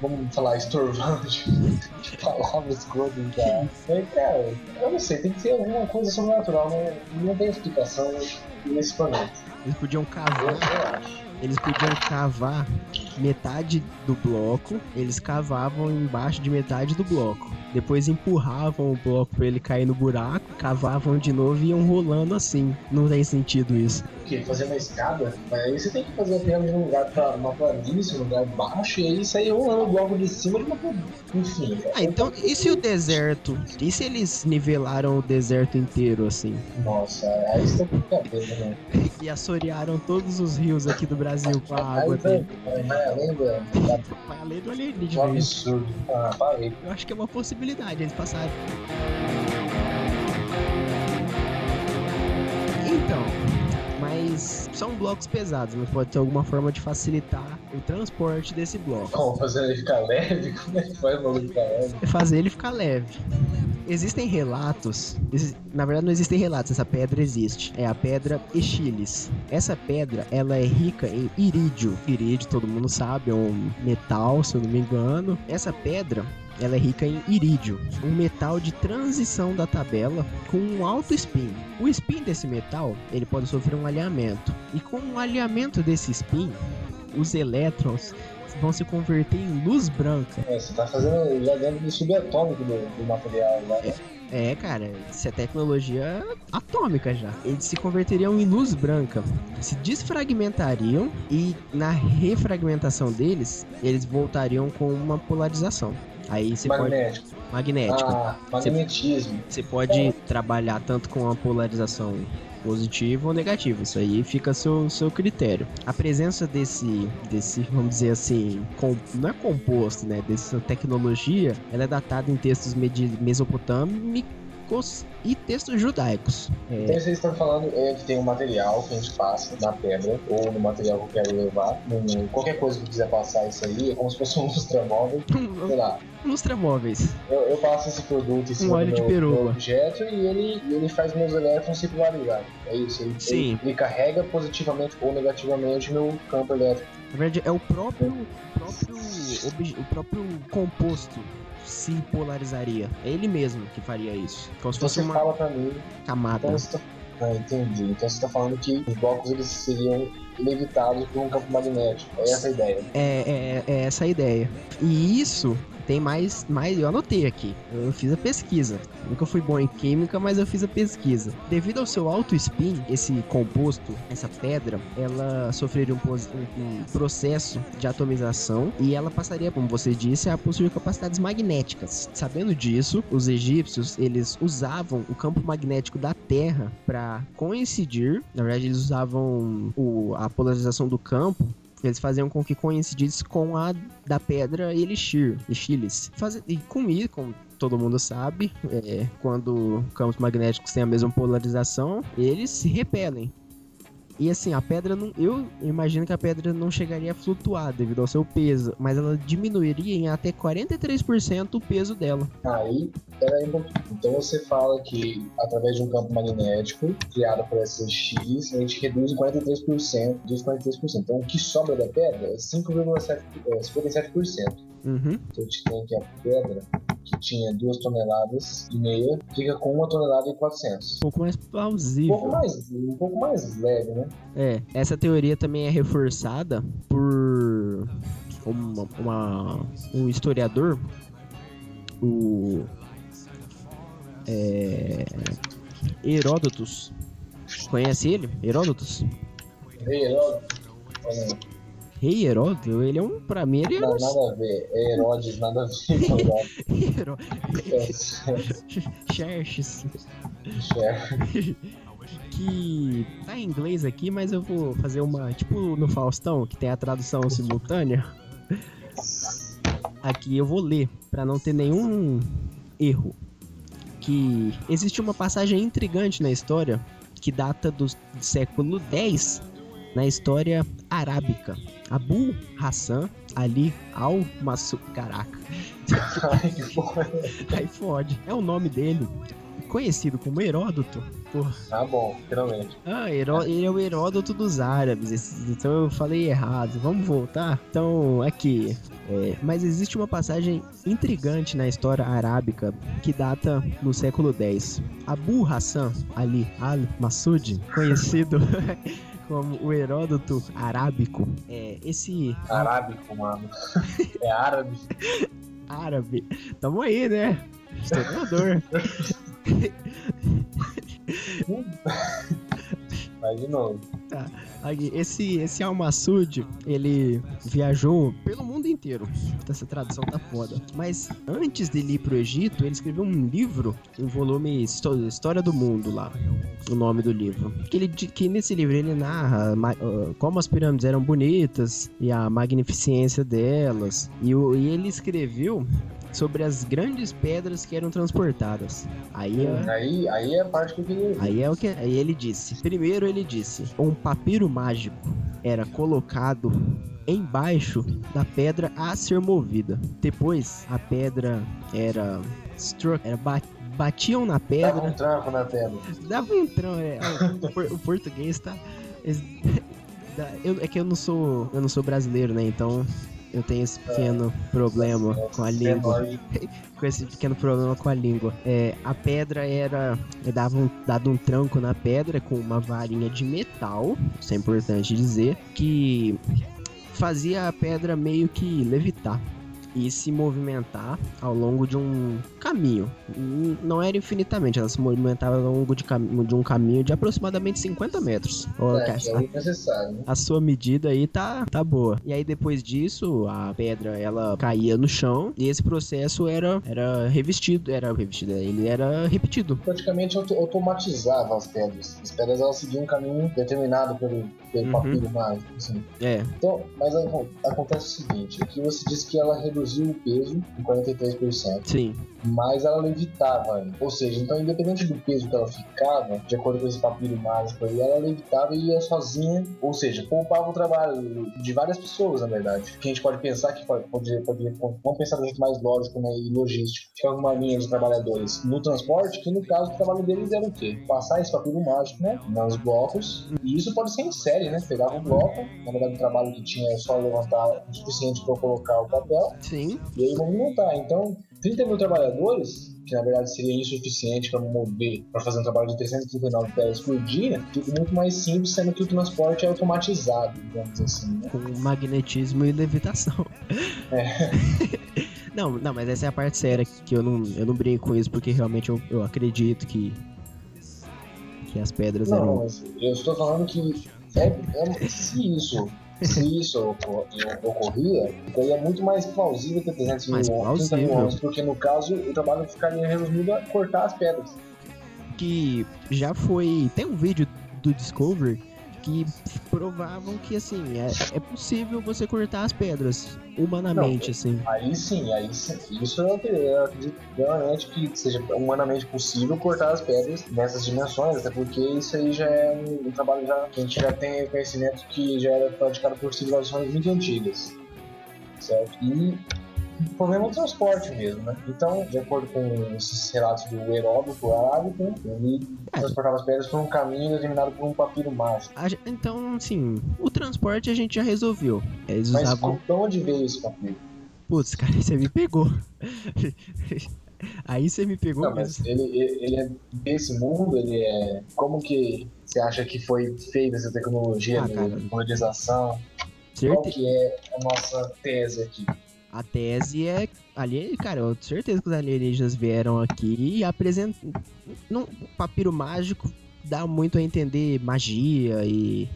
vamos falar, estorvante? de palavras grossas, cara. Mas, cara, eu não sei, tem que ter alguma coisa sobrenatural, né? Não tem explicação nesse planeta. Eles podiam cavar. Eu, eu acho eles podiam cavar metade do bloco, eles cavavam embaixo de metade do bloco. Depois empurravam o bloco para ele cair no buraco, cavavam de novo e iam rolando assim. Não tem sentido isso. O quê? Fazer uma escada? Mas aí você tem que fazer a pirâmide num lugar pra uma planície, num lugar baixo, e aí sair rolando o bloco de cima de uma Enfim. Ah, então, e se o deserto? E se eles nivelaram o deserto inteiro assim? Nossa, aí está brincadeira, né? e assorearam todos os rios aqui do Brasil com a água dele. Vai além do. Vai além do alienígena. Um absurdo. Ah, parei. Eu acho que é uma possibilidade eles passaram. Então, mas são blocos pesados, mas pode ter alguma forma de facilitar o transporte desse bloco. Como fazer ele ficar leve? Como é que faz o ficar leve? Fazer ele ficar leve. Existem relatos, na verdade não existem relatos, essa pedra existe. É a pedra Echiles. Essa pedra, ela é rica em irídio. Irídio, todo mundo sabe, é um metal, se eu não me engano. Essa pedra, ela é rica em irídio, um metal de transição da tabela com um alto spin. O spin desse metal, ele pode sofrer um alinhamento. E com o alinhamento desse spin, os elétrons vão se converter em luz branca. É, você tá fazendo já dentro do subatômico do, do material, né? É É, cara, isso é tecnologia atômica já. Eles se converteriam em luz branca, se desfragmentariam e na refragmentação deles, eles voltariam com uma polarização. Aí você Magnético. pode. Magnético. Ah, magnetismo. Você pode trabalhar tanto com a polarização positiva ou negativa. Isso aí fica a seu, seu critério. A presença desse, desse, vamos dizer assim, com, não é composto, né? Dessa tecnologia, ela é datada em textos medi- mesopotâmicos e textos judaicos. É, Então, vocês estão falando é que tem um material que a gente passa na pedra, ou no material que eu quero levar. num- qualquer coisa que eu quiser passar isso aí, é como se fosse um lustramóvel. Sei lá, lustramóveis. eu, eu passo esse produto em cima óleo do de meu, peroba. meu objeto e ele, ele faz meus elétrons se polarizarem. É isso. Ele, Sim. Ele, carrega positivamente ou negativamente meu campo elétrico. Na verdade, é o próprio, próprio, o próprio composto se polarizaria. É ele mesmo que faria isso. Como se Então fosse você uma fala pra mim camada. Então tá... Ah, entendi. Então você tá falando que os blocos eles seriam levitados por um campo magnético. É essa a ideia. É, é, é essa a ideia. E isso tem mais, mais. Eu anotei aqui. Eu fiz a pesquisa. Nunca fui bom em química, mas eu fiz a pesquisa. Devido ao seu alto spin, esse composto, essa pedra, ela sofreria um, um processo de atomização e ela passaria, como você disse, a possuir capacidades magnéticas. Sabendo disso, os egípcios eles usavam o campo magnético da Terra para coincidir. Na verdade, eles usavam o- a polarização do campo eles faziam com que coincidisse com a da pedra Elixir, Echilis. Faz- E com isso, como todo mundo sabe, é, quando campos magnéticos têm a mesma polarização, eles se repelem. E assim, a pedra não. Eu imagino que a pedra não chegaria a flutuar devido ao seu peso, mas ela diminuiria em até 43% o peso dela. Aí, peraí. Então você fala que através de um campo magnético criado por essa X, a gente reduz em 43%, reduz 43%. Então o que sobra da pedra é 5,7%. É 57%. Uhum. Então a gente tem aqui a pedra que tinha 2 toneladas e meia, fica com 1 tonelada e 400. Um pouco mais Um pouco plausível. mais, um pouco mais leve, né? É, essa teoria também é reforçada por uma, uma- um historiador, o é, Heródotos. Conhece ele? Heródotos? Ei, Heródoto, olha, Rei Heródoto, ele é um, pra mim, ele é não, um nada a ver. É Herodes, nada a ver É, Xerxes, chefe. que tá em inglês aqui, mas eu vou fazer uma, tipo no Faustão, que tem a tradução simultânea. Aqui eu vou ler, pra não ter nenhum erro. Que existe uma passagem intrigante na história que data do século X na história arábica. Abu Hassan Ali al-Masud. Caraca, aí fode. É o nome dele, conhecido como Heródoto. Porra. Tá bom, finalmente. Ah, Heró- ele é o Heródoto dos árabes, então eu falei errado. Vamos voltar? Então, aqui. é, mas existe uma passagem intrigante na história arábica que data no século X. Abu Hassan Ali al-Masud, conhecido como o Heródoto arábico, é, esse Arábico, mano. É árabe. árabe. Tamo aí, né? Historiador. Vai de novo. Aqui, esse, esse Al-Masud, ele viajou pelo mundo inteiro. Essa tradução tá foda. Mas antes dele ir pro Egito, ele escreveu um livro, um volume Histó- História do Mundo lá, o nome do livro. Que, ele, que nesse livro ele narra ah, como as pirâmides eram bonitas e a magnificência delas. E, e ele escreveu sobre as grandes pedras que eram transportadas. Aí é... Aí, aí é a parte que ver. Aí é o que aí ele disse. Primeiro ele disse: um papiro mágico era colocado embaixo da pedra a ser movida. Depois a pedra era struck, era ba- batiam na Dava um pedra, tranco na pedra. dava um trão, é, o, por- o português tá eu- é que eu não sou eu não sou brasileiro, né? Então eu tenho esse pequeno problema com a língua com esse pequeno problema com a língua. É, a pedra era. Dava um, dado um tranco na pedra com uma varinha de metal, isso é importante dizer, que fazia a pedra meio que levitar. E se movimentar ao longo de um caminho. Não era infinitamente, ela se movimentava ao longo de, de um caminho de aproximadamente 50 metros. É, a, é necessário, né? a sua medida aí tá, tá boa. E aí depois disso, a pedra ela caía no chão e esse processo era, era revestido, era revestido, ele era repetido. Praticamente automatizava as pedras. As pedras elas seguiam um caminho determinado pelo, pelo uhum. papiro mágico, assim. É. Então, mas acontece o seguinte, aqui você disse que ela reduziu o peso em 43%. Sim mas ela levitava. Ou seja, então independente do peso que ela ficava, de acordo com esse papiro mágico aí, ela levitava e ia sozinha, ou seja, poupava o trabalho de várias pessoas, na verdade. Que a gente pode pensar que poderia, poderia vamos pensar do jeito mais lógico né, e logístico. Fica uma linha de trabalhadores no transporte, que no caso o trabalho deles era o quê? Passar esse papiro mágico, né, nos blocos, e isso pode ser em série, né? Pegava um bloco, na verdade o trabalho que tinha é só levantar o suficiente para colocar o papel. Sim. E aí movimentar. Então, 30 mil trabalhadores, que na verdade seria insuficiente para mover, para fazer um trabalho de 339 peças por dia, fica muito mais simples, sendo que o transporte é automatizado, digamos assim. Né? Com magnetismo e levitação. É. não, não, mas essa é a parte séria que eu não, eu não brinco com isso, porque realmente eu, eu acredito que, que as pedras não, eram. Mas eu estou falando que é, é, se isso se isso ocorria, seria muito mais plausível ter 300 mil, 30 mil anos, porque no caso o trabalho ficaria resumido a cortar as pedras. Que já foi. Tem um vídeo do Discovery que provavam que assim é, é possível você cortar as pedras humanamente, Não, assim. Aí sim, aí sim. Isso eu acredito realmente que seja humanamente possível cortar as pedras nessas dimensões, até porque isso aí já é um, um trabalho já, que a gente já tem conhecimento que já era praticado por civilizações muito antigas. Certo? E o problema é o transporte mesmo, né? Então, de acordo com esses relatos do Heródoto arábico, ele é. transportava as pedras por um caminho determinado por um papiro mágico. Então, assim, o transporte a gente já resolveu. Eles Mas usavam... de onde veio esse papiro? Putz, cara, você me pegou. Aí você me pegou Não, mas ele, ele é desse mundo, ele é... Como que você acha que foi feita essa tecnologia ah, de modernização? Qual que é a nossa tese aqui? A tese é. Ali, cara, eu tenho certeza que os alienígenas vieram aqui e apresentam. Não, papiro mágico dá muito a entender magia e.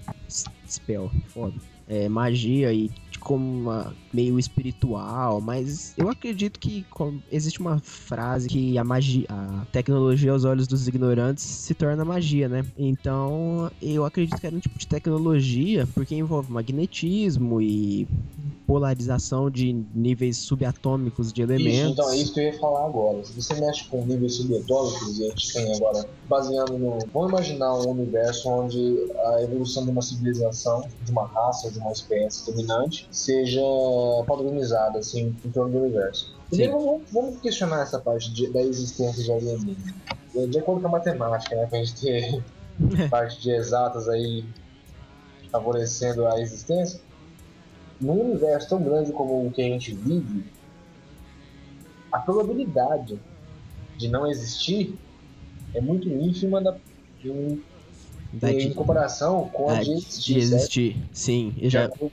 Spell, foda. É, magia e como uma, meio espiritual, mas eu acredito que existe uma frase que a magia, a tecnologia aos olhos dos ignorantes se torna magia, né? Então, eu acredito que era um tipo de tecnologia porque envolve magnetismo e polarização de níveis subatômicos de elementos. Isso, então é isso que eu ia falar agora. Se você mexe com níveis subatômicos, e a gente tem agora, baseando no. Vamos imaginar um universo onde a evolução de uma civilização, de uma raça, de uma espécie dominante, seja padronizada, assim, em torno do universo. Primeiro, vamos, vamos, questionar essa parte de, da existência de alienígenas. De acordo com a matemática, né, pra gente ter parte de exatas aí favorecendo a existência, num universo tão grande como o que a gente vive, a probabilidade de não existir é muito ínfima da, em, em comparação com a, de existir. De existir. Sim, já... com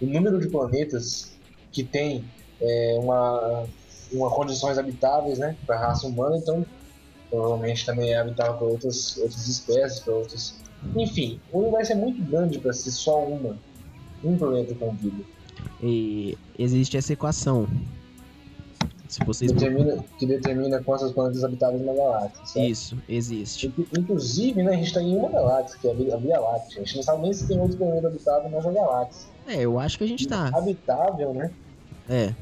o número de planetas que tem é, uma, uma condições habitáveis né, para a raça humana, então provavelmente também é habitável para outras, outras espécies, para outras. Enfim, o universo é muito grande para ser só uma um planeta com vida. E existe essa equação. Se vocês determina, que determina quantos planetas habitáveis na galáxia. Certo? Isso, existe. Inclusive, né, a gente está em uma galáxia, que é a Via Láctea. A gente não sabe nem se tem outro planeta habitável nessa galáxia. É, eu acho que a gente está. Habitável, né? É.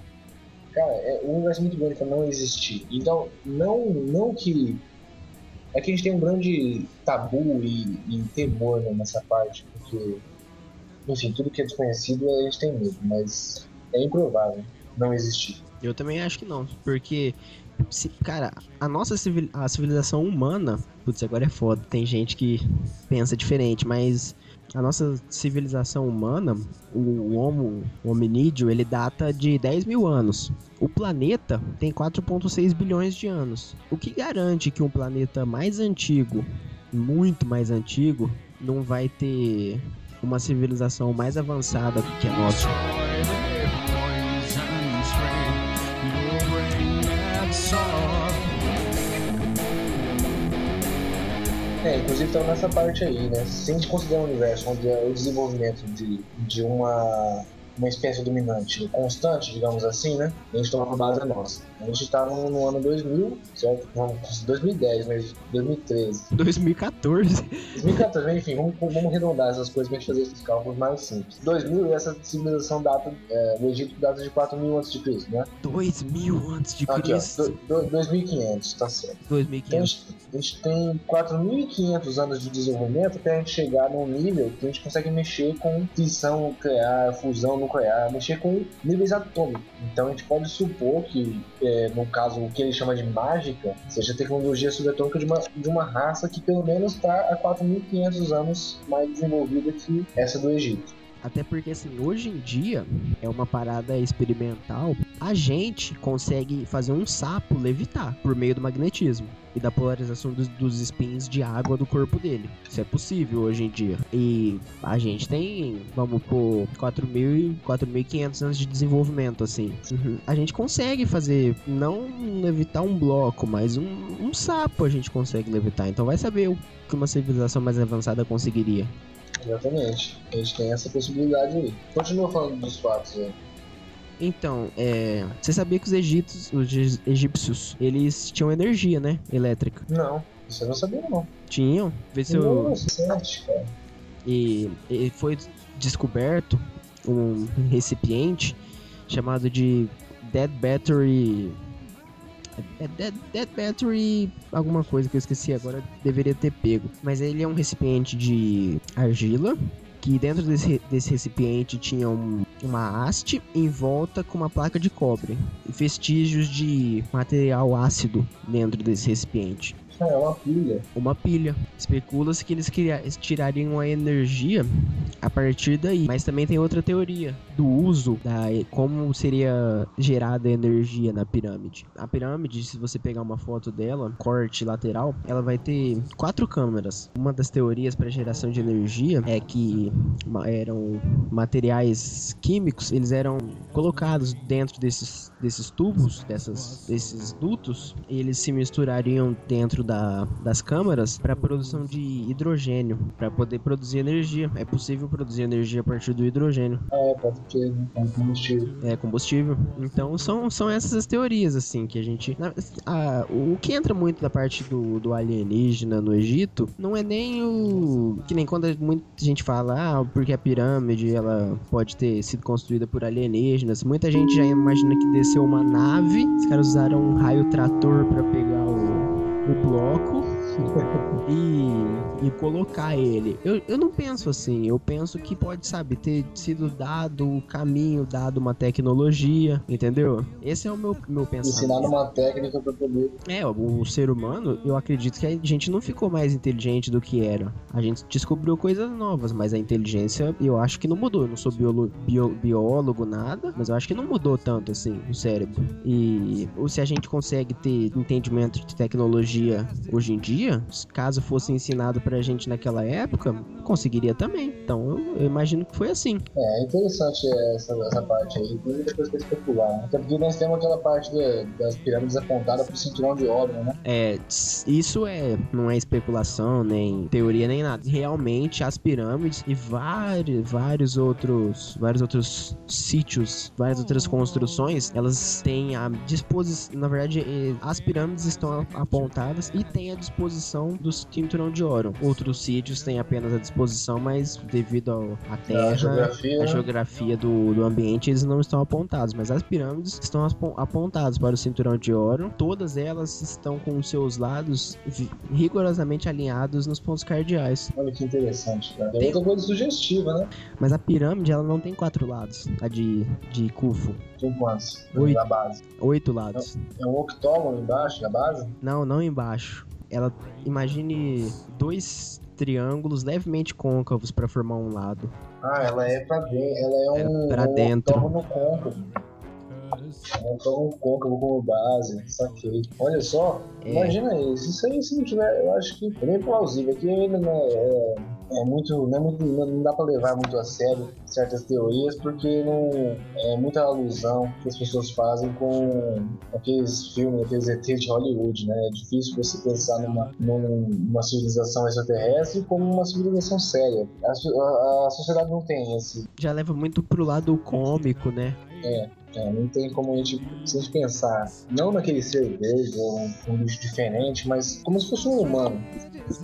Cara, é, o universo é muito grande para não existir. Então, não, não que. É que a gente tem um grande tabu e, e temor né, nessa parte, porque enfim, tudo que é desconhecido a gente tem medo, mas é improvável não existir. Eu também acho que não, porque, se, cara, a nossa civil, a civilização humana, putz, agora é foda, tem gente que pensa diferente, mas a nossa civilização humana, o Homo hominídeo, ele data de 10 mil anos. O planeta tem 4,6 bilhões de anos. O que garante que um planeta mais antigo, muito mais antigo, não vai ter uma civilização mais avançada do que a nossa. É, inclusive então nessa parte aí, né? Se a gente considerar o universo onde é o desenvolvimento de, de uma uma espécie dominante constante, digamos assim, né? A gente toma base nossa. A gente está no, no, ano 2000, certo? Não, 2010, mas 2013. 2014. 2014, enfim, vamos, vamos arredondar essas coisas para a gente fazer esses cálculos mais simples. 2000 e essa civilização data, é, do Egito data de 4000 a.C., né? 2000 a.C. Aqui, ó, do, do, 2500, tá certo. 2500. Então, a gente, a gente tem 4.500 anos de desenvolvimento até a gente chegar num nível que a gente consegue mexer com fissão nuclear, fusão nuclear, mexer com níveis atômicos. Então a gente pode supor que, é, no caso, o que ele chama de mágica, seja tecnologia subatômica de uma, de uma raça que pelo menos está há 4.500 anos mais desenvolvida que essa do Egito. Até porque, assim, hoje em dia é uma parada experimental. A gente consegue fazer um sapo levitar por meio do magnetismo e da polarização dos, dos spins de água do corpo dele. Isso é possível hoje em dia. E a gente tem, vamos por 4.500 anos de desenvolvimento, assim. Uhum. A gente consegue fazer, não levitar um bloco, mas um, um sapo a gente consegue levitar. Então vai saber o que uma civilização mais avançada conseguiria. Exatamente. A gente tem essa possibilidade aí. Continua falando dos fatos aí. Então, é, você sabia que os egípcios, os egípcios, eles tinham energia, né, elétrica? Não, isso eu não sabia não. Tinham? Vê se eu... Sete, cara. E, e foi descoberto um recipiente chamado de Dead Battery é Dead, Dead Battery, alguma coisa que eu esqueci agora, deveria ter pego. Mas ele é um recipiente de argila, que dentro desse, desse recipiente tinha um, uma haste em volta com uma placa de cobre e vestígios de material ácido dentro desse recipiente. É uma pilha. Uma pilha. Especula-se que eles tirariam a energia a partir daí. Mas também tem outra teoria do uso, da como seria gerada energia na pirâmide. A pirâmide, se você pegar uma foto dela, corte lateral, ela vai ter quatro câmeras. Uma das teorias para geração de energia é que eram materiais químicos, eles eram colocados dentro desses, desses tubos, dessas, desses dutos, e eles se misturariam dentro da, das câmaras para produção de hidrogênio, para poder produzir energia. É possível produzir energia a partir do hidrogênio. É, pode né? é combustível. É, combustível. Então são, são essas as teorias, assim, que a gente. A, o que entra muito da parte do, do alienígena no Egito não é nem o. Que nem quando muita gente fala, ah, porque a pirâmide ela pode ter sido construída por alienígenas. Muita gente já imagina que desceu uma nave, os caras usaram um raio trator para pegar o o bloco e, e colocar ele. Eu, eu não penso assim, eu penso que pode, sabe, ter sido dado o caminho, dado uma tecnologia, entendeu? Esse é o meu, meu pensamento. Ensinar uma técnica pra poder. É, o, o ser humano, eu acredito que a gente não ficou mais inteligente do que era. A gente descobriu coisas novas, mas a inteligência eu acho que não mudou. Eu não sou biolo, bio, biólogo, nada, mas eu acho que não mudou tanto assim o cérebro. E ou se a gente consegue ter entendimento de tecnologia hoje em dia dia, caso fosse ensinado pra gente naquela época, conseguiria também. Então eu imagino que foi assim. É, é interessante essa, essa parte aí. Muita coisa pra especular. Né? Até porque nós temos aquela parte de, das pirâmides apontadas pro cinturão de obra, né? É, isso é, não é especulação, nem teoria, nem nada. Realmente as pirâmides e vários, vários outros, vários outros sítios, várias outras construções, elas têm a disposição, na verdade, as pirâmides estão apontadas e têm a disposição disposição do cinturão de Orion. Outros sítios têm apenas a disposição, mas devido à terra, a geografia, a geografia do, do ambiente, eles não estão apontados. Mas as pirâmides estão apontadas para o cinturão de Orion. Todas elas estão com os seus lados rigorosamente alinhados nos pontos cardeais. Olha que interessante, cara. Tem outra coisa sugestiva, né? Mas a pirâmide, ela não tem quatro lados, a de, de Khufu. Tem quantos? Oito. Da base. Oito lados. É, é um octógono embaixo da base? Não, não embaixo ela imagine dois triângulos levemente côncavos para formar um lado. Ah, ela é para dentro, ela é um é para dentro. côncavo. Montou um côncavo como base, saquei. Olha só, É. imagina isso. Isso aí, se não tiver, eu acho que é bem plausível. Aqui ainda não é, é, é muito, não, é muito, não dá pra levar muito a sério certas teorias, porque não é muita alusão que as pessoas fazem com aqueles filmes, aqueles ET de Hollywood, né? É difícil você pensar numa, num- numa civilização extraterrestre como uma civilização séria. A, a- a sociedade não tem esse Já leva muito pro lado cômico, né? é, não tem como a gente, se a gente pensar, não naquele ser verde ou um, um bicho diferente, mas como se fosse um humano,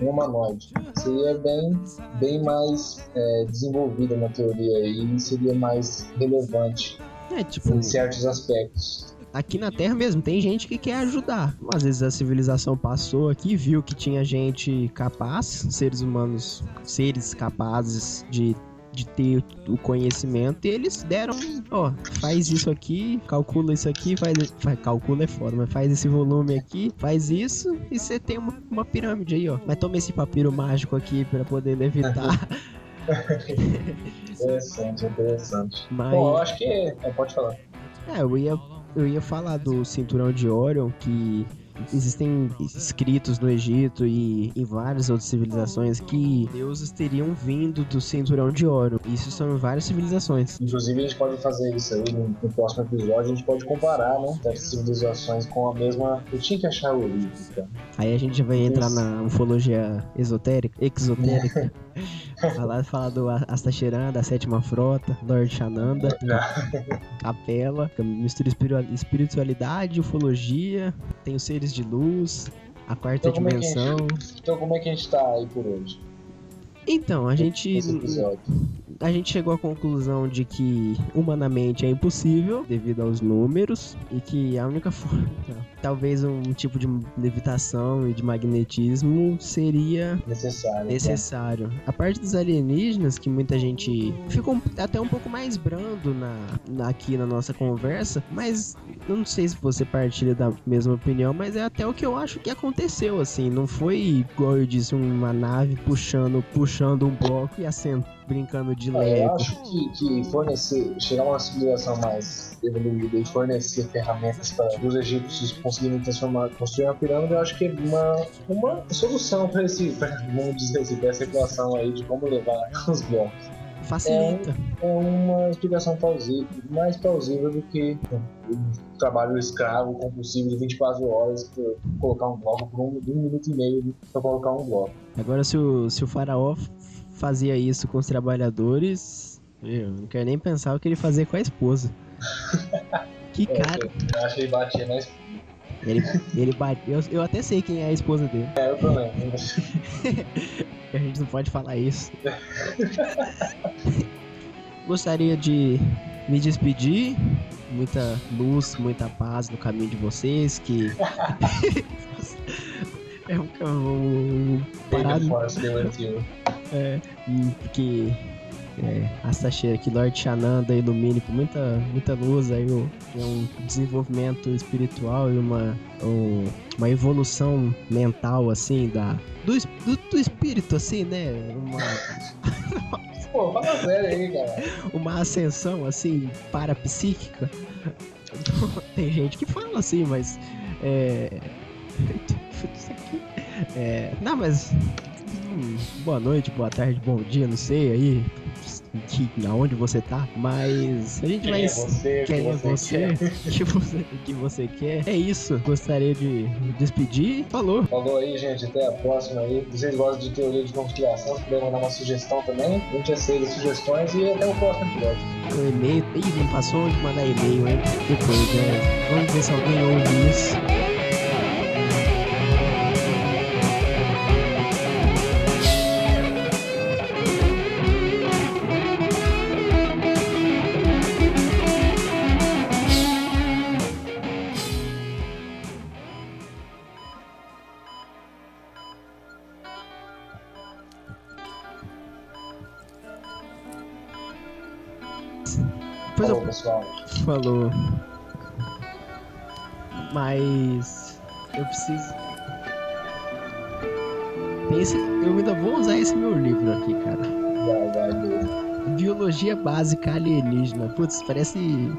um humanoide. Seria bem, bem mais é, desenvolvida uma teoria e seria mais relevante É, tipo, em certos aspectos. aqui na Terra mesmo, tem gente que quer ajudar. Às vezes a civilização passou aqui, viu que tinha gente capaz, seres humanos, seres capazes de, de ter o conhecimento, e eles deram, ó, faz isso aqui, calcula isso aqui, faz, faz calcula é foda, mas faz esse volume aqui, faz isso, e você tem uma, uma pirâmide aí, ó. Mas toma esse papiro mágico aqui pra poder levitar. Interessante, interessante. mas... Bom, eu acho que é, é, pode falar. É, eu ia, eu ia falar do cinturão de Orion, que existem escritos no Egito e em várias outras civilizações que deuses teriam vindo do cinturão de Orion. Isso são em várias civilizações. Inclusive, a gente pode fazer isso aí no, no próximo episódio. A gente pode comparar, né? As civilizações com a mesma. Eu tinha que achar o livro, cara. Aí a gente vai entrar na ufologia esotérica, exotérica. falar, falar do Astacheran, da sétima frota, Lord Shananda, capela, mistura espiritua- espiritualidade, ufologia, tem os seres de luz, a quarta Então, é que a dimensão. Então, como é que a gente tá aí por hoje? Então, a gente, a gente chegou à conclusão de que humanamente é impossível devido aos números e que a única forma, talvez um tipo de levitação e de magnetismo seria Necessário. né? necessário. A parte dos alienígenas, que muita gente ficou até um pouco mais brando na, na- aqui na nossa conversa, mas eu não sei se você partilha da mesma opinião, mas é até o que eu acho que aconteceu, assim, não foi, igual eu disse, uma nave puxando, puxando um bloco e assento, brincando de Ah, Eu Lego. acho que, que fornecer, chegar a uma civilização mais evoluída e fornecer ferramentas para os egípcios conseguirem transformar, construir uma pirâmide, eu acho que é uma, uma solução para esse, pra, vamos dizer assim, para essa equação aí de como levar os blocos. Facilita. É uma explicação plausível, mais plausível do que um trabalho escravo compulsivo de 24 horas para colocar um bloco por um, um minuto e meio para colocar um bloco. Agora, se o, se o faraó fazia isso com os trabalhadores, eu não quero nem pensar o que ele fazia com a esposa. Que É, cara. Eu acho que ele batia na esposa. Ele, ele bate. Eu, eu até sei quem é a esposa dele. É, eu também. A gente não pode falar isso. Gostaria de me despedir. Muita luz, muita paz no caminho de vocês. Que. é um. Force divertido. É, hum, que é, Astacheira, que Lord Shananda ilumine com muita, muita luz aí o, é um desenvolvimento espiritual e uma, um- uma evolução mental assim da do, do, do espírito assim, né? Uma, Pô, fala sério aí, cara. uma ascensão assim parapsíquica. Tem gente que fala assim, mas é, isso aqui- é, não, mas hum, boa noite, boa tarde, bom dia, não sei aí que, aonde você tá, mas a gente Quem vai é você? quem é que você, quer? o que você, que você quer. É isso, gostaria de despedir. Falou. Falou aí, gente. Até a próxima aí. Vocês gostam de teoria de conspiração, se puder mandar uma sugestão também, a gente aceita sugestões e até o próximo episódio. O e-mail. Ih, não passou onde mandar e-mail, hein? Depois, né? Vamos ver se alguém ouve isso. Mas eu preciso. Pense, eu ainda vou usar esse meu livro aqui, cara. Vai, vai, mesmo. Biologia básica alienígena. Putz, parece. livro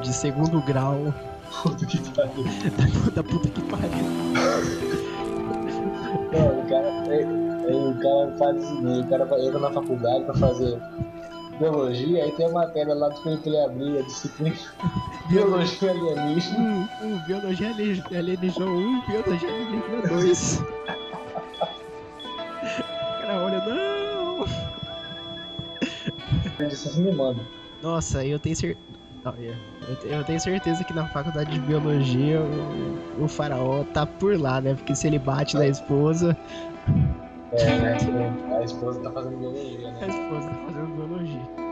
de segundo grau Puta que pariu. da puta que pariu. Não, o cara, é, é, o cara faz o seguinte, o cara entra na faculdade pra fazer biologia, aí tem a matéria lá do que ele abrir, a disciplina biologia alienígena. Um, um biologia alien- alienígena 1, um, biologia alienígena 2. O cara olha, não! Isso me manda. Nossa, eu tenho certeza. Eu te- eu tenho certeza que na faculdade de biologia o, o faraó tá por lá, né? Porque se ele bate na esposa, É, né? A esposa tá fazendo biologia, a né? esposa tá fazendo biologia.